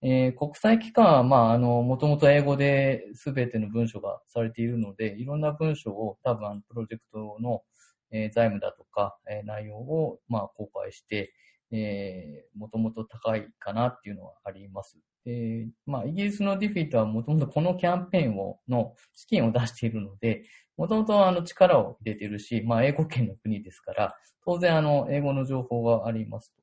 えー、国際機関は、まあ、あの、もともと英語で全ての文書がされているので、いろんな文書を多分、プロジェクトの、えー、財務だとか、えー、内容を、まあ、公開して、えー、もともと高いかなっていうのはあります。えー、まあ、イギリスのディフィートはもともとこのキャンペーンを、の資金を出しているので、もともとあの力を入れているし、まあ、英語圏の国ですから、当然あの、英語の情報がありますと。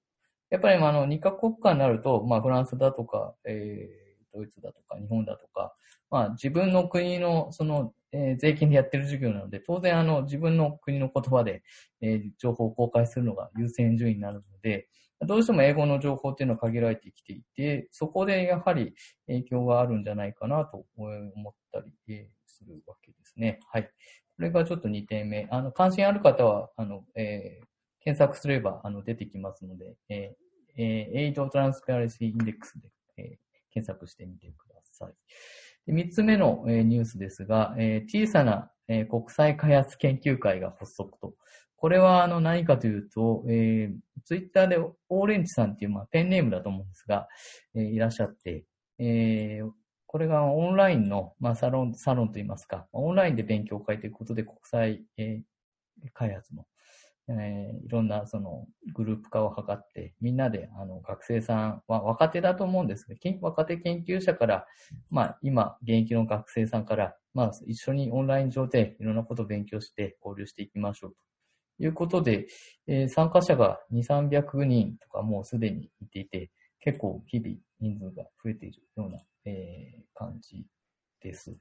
やっぱりあの、二カ国家になると、まあ、フランスだとか、えー、ドイツだとか、日本だとか、まあ、自分の国の、その、えー、税金でやってる授業なので、当然あの、自分の国の言葉で、えー、情報を公開するのが優先順位になるので、どうしても英語の情報っていうのは限られてきていて、そこでやはり影響があるんじゃないかなと思ったりするわけですね。はい。これがちょっと2点目。あの、関心ある方は、あの、えー、検索すれば、あの、出てきますので、えー、えー、エイドトランスペアレシーインデックスで、え、検索してみてください。で3つ目の、え、ニュースですが、え、小さな、え、国際開発研究会が発足と。これはあの何かというと、えー、ツイッターでオーレンジさんっていう、まあ、ペンネームだと思うんですが、えー、いらっしゃって、えー、これがオンラインの、まあ、サロン、サロンといいますか、オンラインで勉強会ということで国際、えー、開発の、えー、いろんなそのグループ化を図って、みんなであの学生さんは若手だと思うんですが、若手研究者から、まあ今現役の学生さんから、まあ一緒にオンライン上でいろんなことを勉強して交流していきましょうということで、えー、参加者が2、300人とかもうすでにいていて、結構日々人数が増えているようなえー、感じです。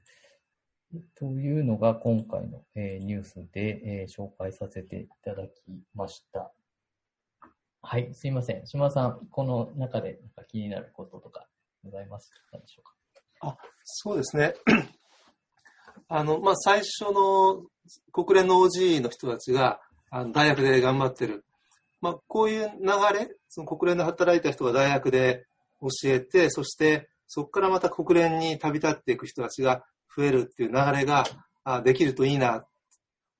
というのが今回の、えー、ニュースで、えー、紹介させていただきました。はい、すいません。島さん、この中でなんか気になることとかございますでしょうか？あ、そうですね。あの、まあ、最初の国連の OG の人たちがあの大学で頑張ってる。まあ、こういう流れ、その国連で働いた人が大学で教えて、そしてそこからまた国連に旅立っていく人たちが増えるっていう流れができるといいなっ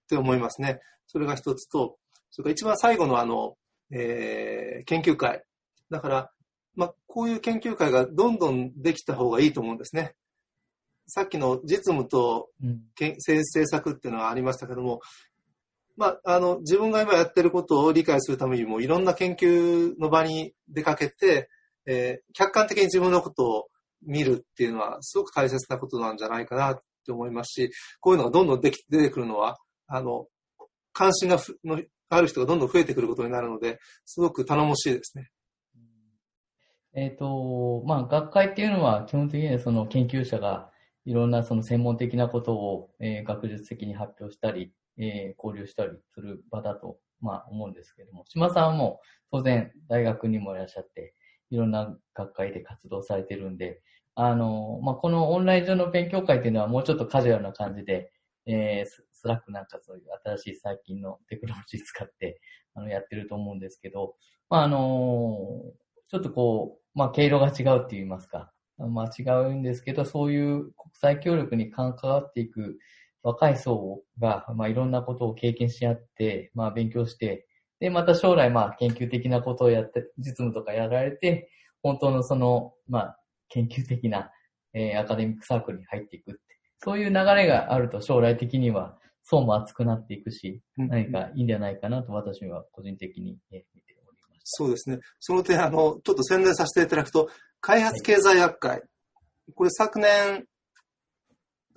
て思いますね。それが一つと、それから一番最後のあの、えー、研究会。だから、まあ、こういう研究会がどんどんできた方がいいと思うんですね。さっきの実務と、政策っていうのはありましたけども、まあ、あの、自分が今やってることを理解するためにも、いろんな研究の場に出かけて、えー、客観的に自分のことを見るっていうのはすごく大切なことなんじゃないかなって思いますし、こういうのがどんどんでき出てくるのは、あの、関心がふのある人がどんどん増えてくることになるので、すごく頼もしいですね。えっ、ー、と、まあ、学会っていうのは基本的にはその研究者がいろんなその専門的なことを、えー、学術的に発表したり、えー、交流したりする場だと、まあ、思うんですけれども、島さんも当然大学にもいらっしゃって、いろんな学会で活動されてるんで、あの、まあ、このオンライン上の勉強会っていうのはもうちょっとカジュアルな感じで、えー、 Slack なんかそういう新しい最近のテクノロジー使って、あの、やってると思うんですけど、まあ、あのちょっとこう、まあ、毛色が違うって言いますか、まあ、違うんですけど、そういう国際協力に関わっていく若い層が、まあ、いろんなことを経験し合って、まあ、勉強して、で、また将来、まあ、研究的なことをやって、実務とかやられて、本当のその、まあ、研究的な、えーアカデミックサークルに入っていくって。そういう流れがあると将来的には層も厚くなっていくし、何かいいんじゃないかなと私は個人的に、えー見ておりましそうですね。その点、あの、ちょっと宣伝させていただくと、開発経済学会、これ昨年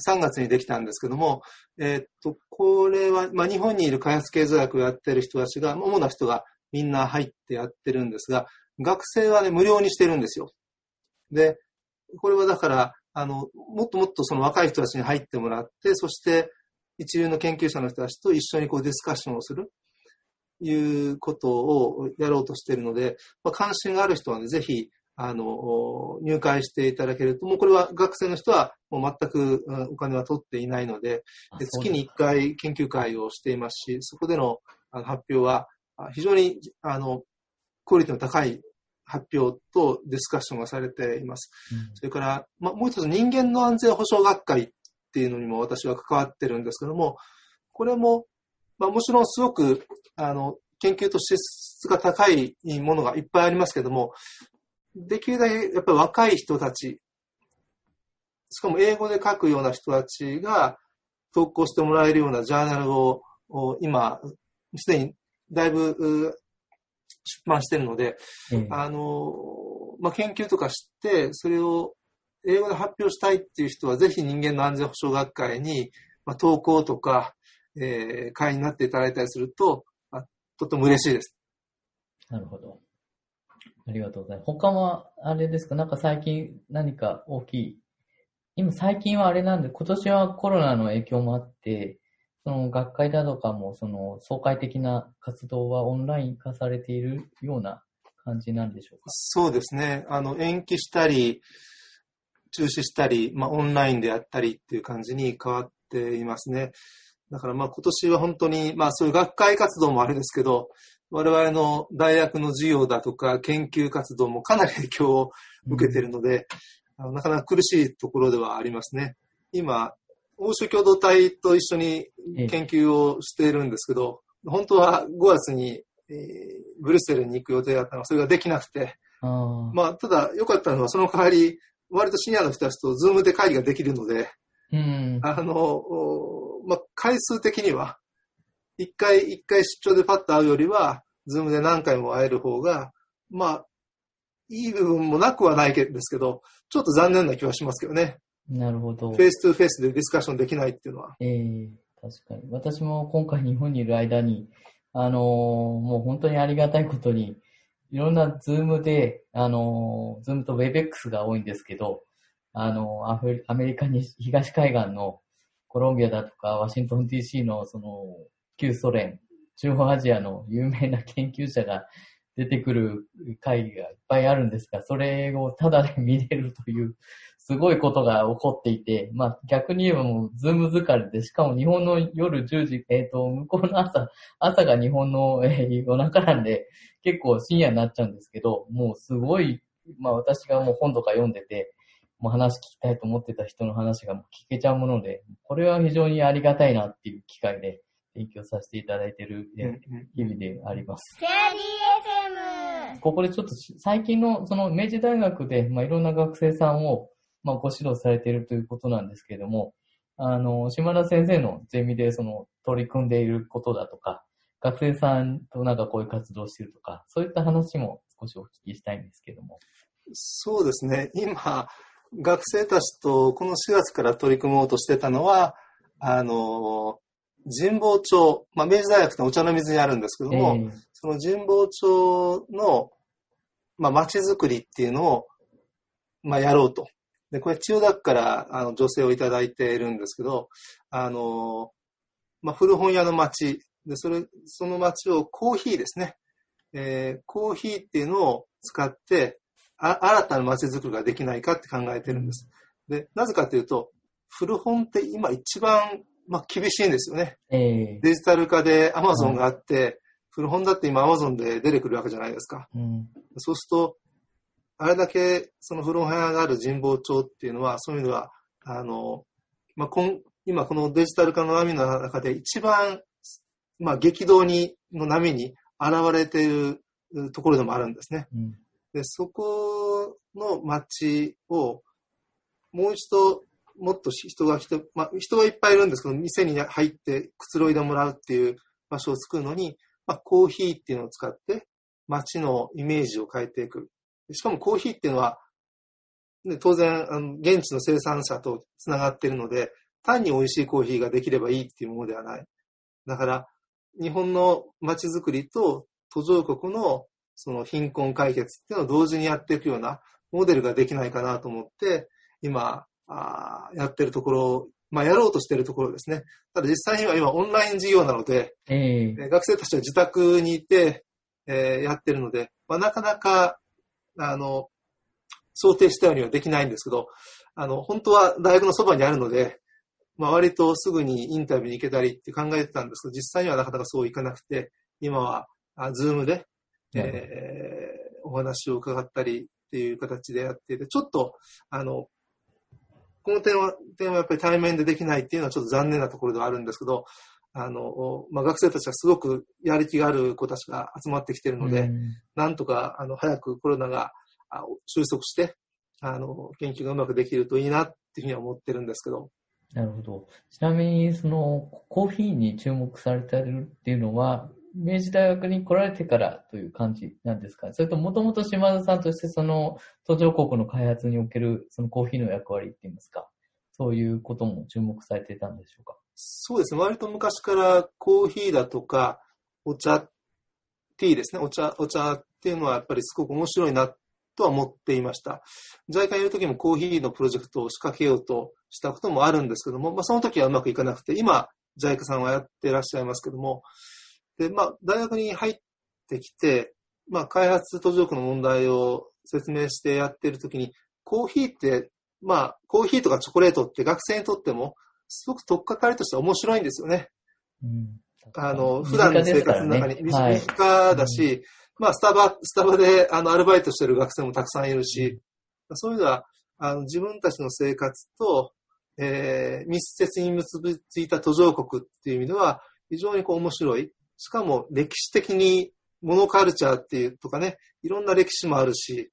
3月にできたんですけども、えーっと、これは、まあ、日本にいる開発経済学をやってる人たちが、主な人がみんな入ってやってるんですが、学生はね、無料にしてるんですよ。で、これはだから、あの、もっともっとその若い人たちに入ってもらって、そして一流の研究者の人たちと一緒にこうディスカッションをする、いうことをやろうとしているので、まあ、関心がある人はね、ぜひ、あの、入会していただけると、もうこれは学生の人はもう全くうんお金は取っていないので、た。であ月に1回研究会をしていますし、そこでの発表はあ非常にあのクオリティの高い発表とディスカッションがされています。そうなんそれから、まあ、もう一つ人間の安全保障学会っていうのにも私は関わってるんですけども、これも、まあ、もちろんすごくあの研究として質が高いものがいっぱいありますけども、できるだけやっぱり若い人たち、しかも英語で書くような人たちが投稿してもらえるようなジャーナルをを今、すでにだいぶう出版してるので、ええあの、まあ、研究とかして、それを英語で発表したいっていう人は、ぜひ人間の安全保障学会に、まあ、投稿とか、えー会になっていただいたりすると、あとても嬉しいです。なるほど。ありがとうございます。他は、あれですか？なんか最近何か大きい？今最近はあれなんで、今年はコロナの影響もあって、その学会だとかも、その総会的な活動はオンライン化されているような感じなんでしょうか？そうですね。あの、延期したり、中止したり、まあ、オンラインでやったりっていう感じに変わっていますね。だからまあ今年は本当に、まあそういう学会活動もあれですけど、我々の大学の授業だとか研究活動もかなり影響を受けているので、あのなかなか苦しいところではありますね。今、欧州共同体と一緒に研究をしているんですけど、本当は5月に、えーブリュッセルに行く予定だったのが、それができなくて、ああ、まあ、ただ良かったのは、その代わり、割とシニアの人たちと Zoom で会議ができるので、うん。あの、おまあ、回数的には、一回一回出張でパッと会うよりは、 Zoom で何回も会える方が、まあ、いい部分もなくはないけですけど、ちょっと残念な気はしますけどね。なるほど。フェイストゥフェイスでディスカッションできないっていうのは。ええ確かに。私も今回日本にいる間に、あのーもう本当にありがたいことに、いろんな Zoom で、あのーズームと WebEx が多いんですけど、あのーアフリアメリカに東海岸のコロンビアだとかワシントン DC のその旧ソ連、中央アジアの有名な研究者が出てくる会議がいっぱいあるんですが、それをただで見れるという、すごいことが起こっていて、まあ逆に言えばもうズーム疲れで、しかも日本の夜10時、えっ、と、向こうの朝、朝が日本の、えー夜中なんで、結構深夜になっちゃうんですけど、もうすごい、まあ私がもう本とか読んでて、もう話聞きたいと思ってた人の話がもう聞けちゃうもので、これは非常にありがたいなっていう機会で勉強させていただいているえー日々であります。ここでちょっとし最近のその明治大学で、まあ、いろんな学生さんを、まあ、ご指導されているということなんですけれども、あの、島田先生のゼミでその取り組んでいることだとか、学生さんとなんかこういう活動をしているとか、そういった話も少しお聞きしたいんですけども。そうですね。今、学生たちとこの4月から取り組もうとしてたのは、あの、神保町、まあ、明治大学のお茶の水にあるんですけども、えーその神保町の、まあ、街づくりっていうのを、まあ、やろうと。で、これ、千代田区から、あの、女性をいただいているんですけど、あの、まあ、古本屋の街。で、それ、その街をコーヒーですね。えーコーヒーっていうのを使って、あ新たな街づくりができないかって考えてるんです。で、なぜかというと、古本って今一番、まあ、厳しいんですよね。えーデジタル化で Amazon があって、古本だって今 Amazon で出てくるわけじゃないですか。うんそうすると、あれだけその古本屋がある神保町っていうのは、そういうのは、あの、まあ、今このデジタル化の波の中で一番、まあ、激動に、の波に現れているところでもあるんですね。うんで、そこの街を、もう一度、もっと人が人、まあ、人はいっぱいいるんですけど、店に入ってくつろいでもらうっていう場所を作るのに、まあ、コーヒーっていうのを使って街のイメージを変えていく。しかもコーヒーっていうのは、ね、当然あの、現地の生産者とつながっているので、単に美味しいコーヒーができればいいっていうものではない。だから、日本の街づくりと途上国のその貧困解決っていうのを同時にやっていくようなモデルができないかなと思って、今、あやってるところ、まあ、やろうとしてるところですね。ただ実際には今オンライン授業なので、えー、学生たちは自宅にいて、えー、やってるので、まあ、なかなか、あの、想定したようにはできないんですけど、あの、本当は大学のそばにあるので、まあ、割とすぐにインタビューに行けたりって考えてたんですけど、実際にはなかなかそういかなくて、今は、あズームで、えー、お話を伺ったりっていう形でやっていて、ちょっと、あの、この点は、点はやっぱり対面でできないっていうのはちょっと残念なところではあるんですけど、あの、まあ、学生たちはすごくやる気がある子たちが集まってきているので、うん、なんとか、あの、早くコロナが収束して、あの、研究がうまくできるといいなっていうふうには思ってるんですけど。なるほど。ちなみに、その、コーヒーに注目されてるっていうのは、明治大学に来られてからという感じなんですか？それともともと島田さんとしてその途上国の開発におけるそのコーヒーの役割って言いますか、そういうことも注目されてたんでしょうか？そうですね。割と昔からコーヒーだとか、お茶、ティーですね。お茶、お茶っていうのはやっぱりすごく面白いなとは思っていました。在韓いる時もコーヒーのプロジェクトを仕掛けようとしたこともあるんですけども、まあその時はうまくいかなくて、今、在家さんはやってらっしゃいますけども、で、まあ、大学に入ってきて、まあ、開発途上国の問題を説明してやってるときに、コーヒーって、まあ、コーヒーとかチョコレートって学生にとっても、すごく取っかかりとして面白いんですよね。うん、あの、普段の生活の中に。身近だし、はい、まあ、スタバ、スタバで、あの、アルバイトしてる学生もたくさんいるし、そういうのは、あの、自分たちの生活と、えー、密接に結びついた途上国っていう意味では、非常にこう面白い。しかも歴史的にモノカルチャーっていうとかね、いろんな歴史もあるし、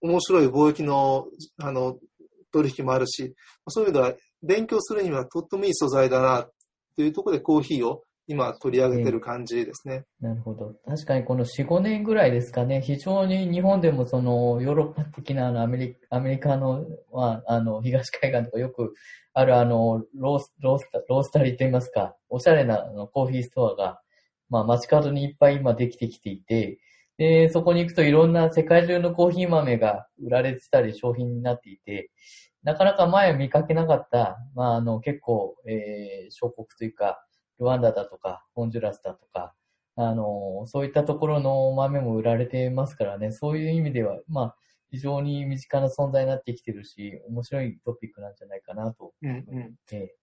面白い貿易の、あの、取引もあるし、そういうのは勉強するにはとってもいい素材だな、というところでコーヒーを今取り上げてる感じですね、なるほど。確かにこの4、5年ぐらいですかね、非常に日本でもそのヨーロッパ的なあのアメリアメリカの,、まあ、あの東海岸とかよくあるあのロースロースタロースタリーといいますか、おしゃれなあのコーヒーストアがまあ街角にいっぱい今できてきていて、で、そこに行くといろんな世界中のコーヒー豆が売られてたり商品になっていて、なかなか前見かけなかった、まああの結構、えー、小国というか、ルワンダだとか、ホンジュラスだとか、あの、そういったところの豆も売られてますからね、そういう意味では、まあ、非常に身近な存在になってきてるし、面白いトピックなんじゃないかなと。うんうん。え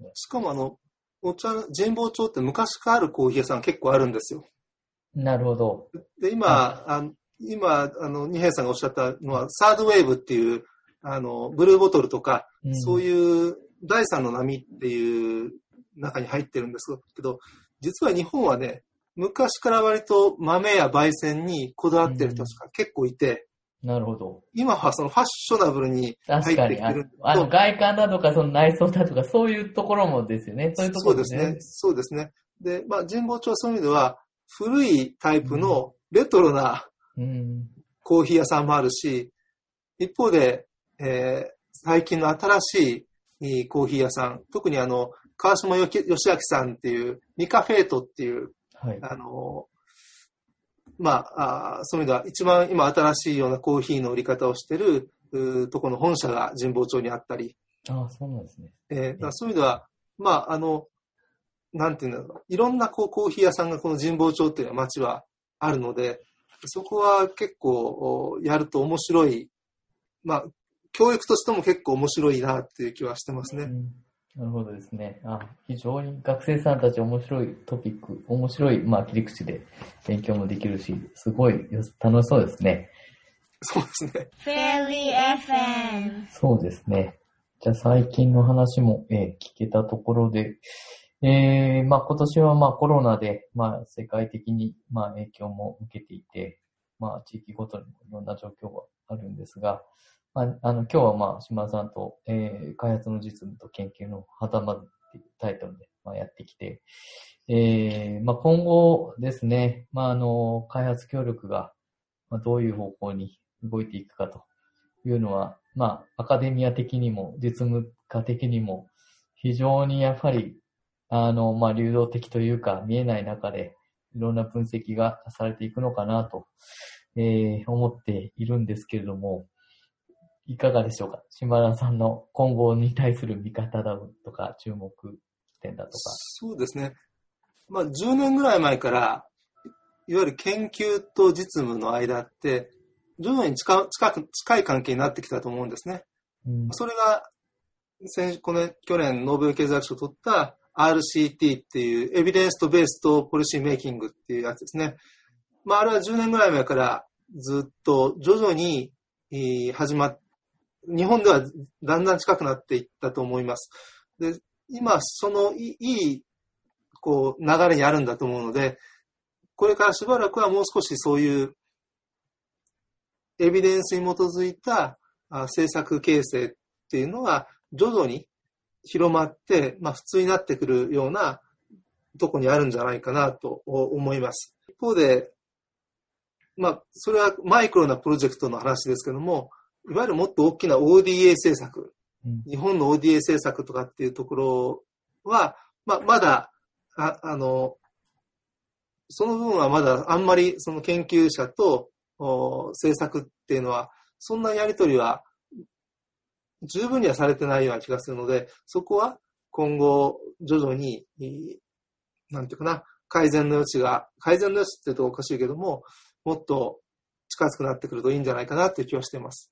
ー、しかもあの、お茶、神保町って昔からあるコーヒー屋さん結構あるんですよ。なるほど。で、今、あ今、あの、二平さんがおっしゃったのは、サードウェーブっていう、あの、ブルーボトルとか、うん、そういう第三の波っていう中に入ってるんですけど、実は日本はね、昔から割と豆や焙煎にこだわってる人が結構いて、なるほど。今はそのファッショナブルに入ってきてるあの外観だとかその内装だとかそういうところもですよね。そういうところですね。そうですね。で、まあ神保町はそういう意味では古いタイプのレトロなコーヒー屋さんもあるし、一方で、えー、最近の新しいコーヒー屋さん、特にあの、川島義明さんっていう、ミカフェートっていう、はい、あの、まあ、あそういう意味では一番今新しいようなコーヒーの売り方をしてるとこの本社が神保町にあったり。ああ、そうなんですね。えー、そういう意味では、まあ、あの、なんていうんだろう。いろんなこうコーヒー屋さんがこの神保町っていう街はあるので、そこは結構やると面白い、まあ、教育としても結構面白いなっていう気はしてますね。うんなるほどですね。あ非常に学生さんたち面白いトピック、面白い、まあ、切り口で勉強もできるし、すごい楽しそうですね。そうですね。フェリー FM。そうですね。じゃあ最近の話も、えー、聞けたところで、えー、まあ今年はまあコロナで、まあ世界的にまあ影響も受けていて、まあ、地域ごとにもいろんな状況があるんですが、まあ、あの、今日はまあ、島田さんと、えー、開発の実務と研究の旗まっていうタイトルで、まあ、やってきて、えー、まあ、今後ですね、まあ、あの、開発協力が、まあ、どういう方向に動いていくかというのは、まあ、アカデミア的にも、実務家的にも、非常にやっぱり、あの、まあ、流動的というか、見えない中で、いろんな分析がされていくのかなと、えー、思っているんですけれども、いかがでしょうか？島田さんの今後に対する見方だとか、注目点だとか。そうですね。まあ、10年ぐらい前から、いわゆる研究と実務の間って、徐々に近近く近い関係になってきたと思うんですね。うん、それが先この去年ノーベル経済学賞を取った RCT っていうエビデンスとベースとポリシーメイキングっていうやつですね。まあ、あれは10年ぐらい前からずっと徐々に始まっ、日本ではだんだん近くなっていったと思います。で、今、そのいい、こう、流れにあるんだと思うので、これからしばらくはもう少しそういうエビデンスに基づいた政策形成っていうのは徐々に広まって、まあ、普通になってくるようなとこにあるんじゃないかなと思います。一方で、まあ、それはマイクロなプロジェクトの話ですけども、いわゆるもっと大きな ODA 政策、うん、日本の ODA 政策とかっていうところは、まあ、まだ、ああの、その部分はまだあんまりその研究者と政策っていうのは、そんなやりとりは十分にはされてないような気がするので、そこは今後徐々に、なんていうかな、改善の余地が、改善の余地って言うとおかしいけども、もっと近づくなってくるといいんじゃないかなという気はしています。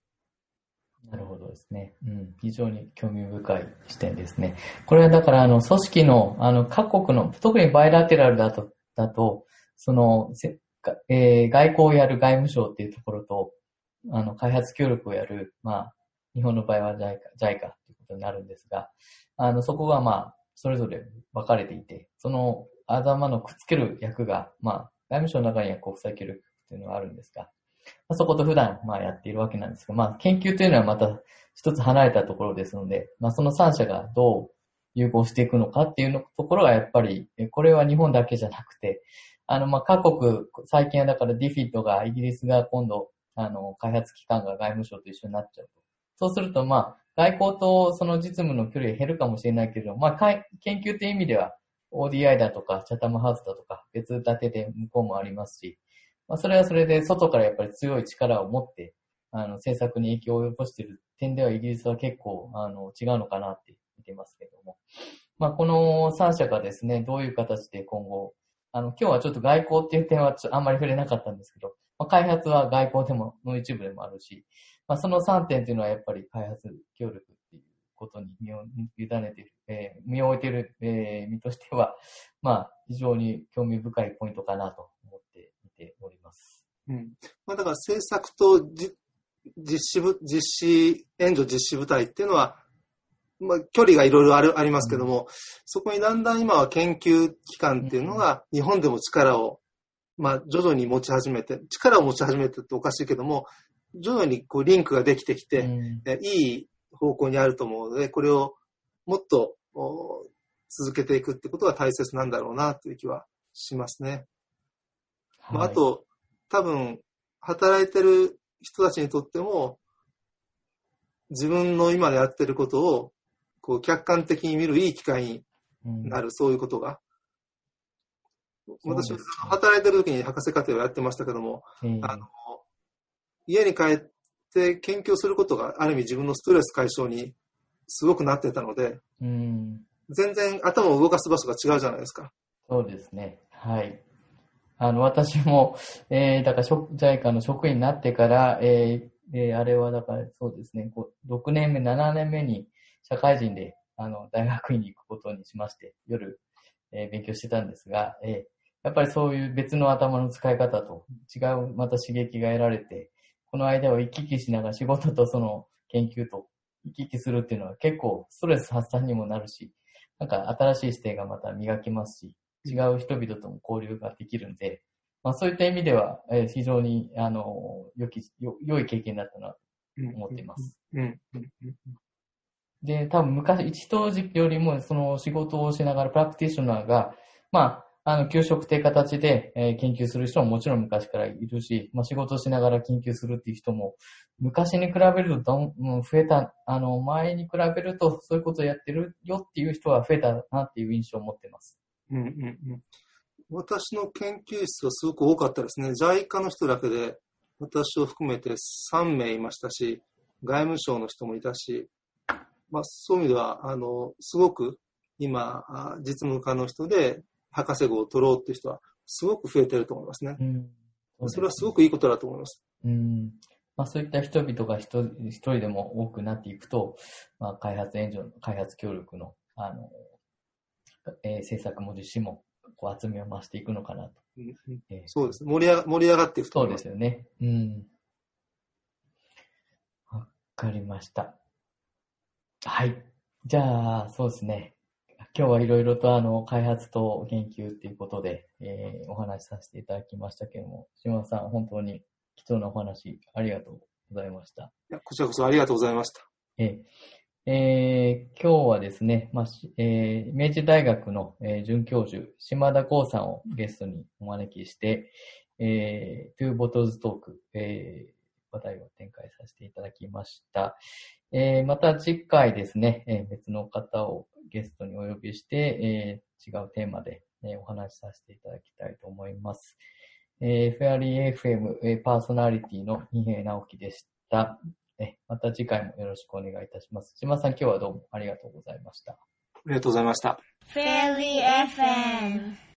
なるほどですね。うん。非常に興味深い視点ですね。これはだから、あの、組織の、あの、各国の、特にバイラテラルだと、だと、その、えー、外交をやる外務省っていうところと、あの、開発協力をやる、まあ、日本の場合は JICA, JICA ということになるんですが、あの、そこがまあ、それぞれ分かれていて、その頭のくっつける役が、まあ、外務省の中には国際協力というのがあるんですが、まあ、そこと普段、まあ、やっているわけなんですが、まあ、研究というのはまた一つ離れたところですので、まあ、その三者がどう融合していくのかっていうのところがやっぱり、これは日本だけじゃなくて、あの、まあ、各国、最近はだからディフィットが、イギリスが今度、あの、開発機関が外務省と一緒になっちゃうと。そうすると、まあ、外交とその実務の距離が減るかもしれないけれども、まあ、研究という意味では、ODI だとか、チャタムハウスだとか、別立てで向こうもありますし、まあ、それはそれで外からやっぱり強い力を持って、あの、政策に影響を及ぼしている点ではイギリスは結構、あの、違うのかなって見てますけども。まあ、この3社がですね、どういう形で今後、あの、今日はちょっと外交っていう点はあんまり触れなかったんですけど、まあ、開発は外交でも、の一部でもあるし、まあ、その3点っていうのはやっぱり開発協力っていうことに身を委ねている、えー、身を置いている、えー、身としては、まあ、非常に興味深いポイントかなと思っております。うん。まあ、だから政策と実施部、実施、援助実施部隊っていうのは、まあ、距離がいろいろあるありますけども、うん、そこにだんだん今は研究機関っていうのが、日本でも力を、まあ、徐々に持ち始めて、力を持ち始めてっておかしいけども、徐々にこうリンクができてきて、うん、いい方向にあると思うので、これをもっと続けていくってことが大切なんだろうなという気はしますね。はい、まあ、あと、多分、働いてる人たちにとっても、自分の今やってることをこう客観的に見るいい機会になる、うん、そういうことが。私は働いてる時に博士課程をやってましたけども、うん、あの家に帰って研究することがある意味自分のストレス解消にすごくなってたので、うん、全然頭を動かす場所が違うじゃないですか。そうですね。はい。あの、私も、えー、だから、JICA の職員になってから、えー、えー、あれはだからそうですね、6年目、7年目に社会人で、あの、大学院に行くことにしまして、夜、えー、勉強してたんですが、えー、やっぱりそういう別の頭の使い方と違うまた刺激が得られて、この間を行き来しながら仕事とその研究と行き来するっていうのは結構ストレス発散にもなるし、なんか新しい視点がまた磨きますし、違う人々とも交流ができるんで、まあ、そういった意味では、えー非常に、あの、良き、よ良い経験だったなと思っています。で、多分昔、一当時よりも、その仕事をしながら、プラクティショナーが、まあ、あの、給食って形で、えー研究する人ももちろん昔からいるし、まあ、仕事をしながら研究するっていう人も、昔に比べるとどん、うん増えた、あの、前に比べると、そういうことをやってるよっていう人は増えたなっていう印象を持ってます。うんうんうん私の研究室はすごく多かったですね。JICA の人だけで、私を含めて3名いましたし、外務省の人もいたし、まあ、そういう意味では、あの、すごく今、あ実務家の人で博士号を取ろうっていう人は、すごく増えてると思いますね。うん。それはすごくいいことだと思います。うん。まあ、そういった人々が一人一人でも多くなっていくと、まあ、開発援助、開発協力の、あの、えー政策も実施も、こう、厚みを増していくのかなと。えーそうです。盛り上が盛り上がっていくとそうで思います。すよね。うん。わかりました。はい。じゃあ、そうですね。今日はいろいろとあの、開発と研究っていうことで、えーお話しさせていただきましたけども、島田さん、本当に貴重なお話ありがとうございました。いやこちらこそありがとうございました。えーえー今日はですね、まあしえー明治大学の、えー准教授、島田光さんをゲストにお招きして、えー、トゥーボトルズトーク、えー話題を展開させていただきました。えーまた次回ですね、えー別の方をゲストにお呼びして、えー違うテーマで、えーお話しさせていただきたいと思います。えーフェアリー FM、えーパーソナリティの二平直樹でした。えまた次回もよろしくお願いいたします。島さん、今日はどうもありがとうございました。ありがとうございました。Fairy FM.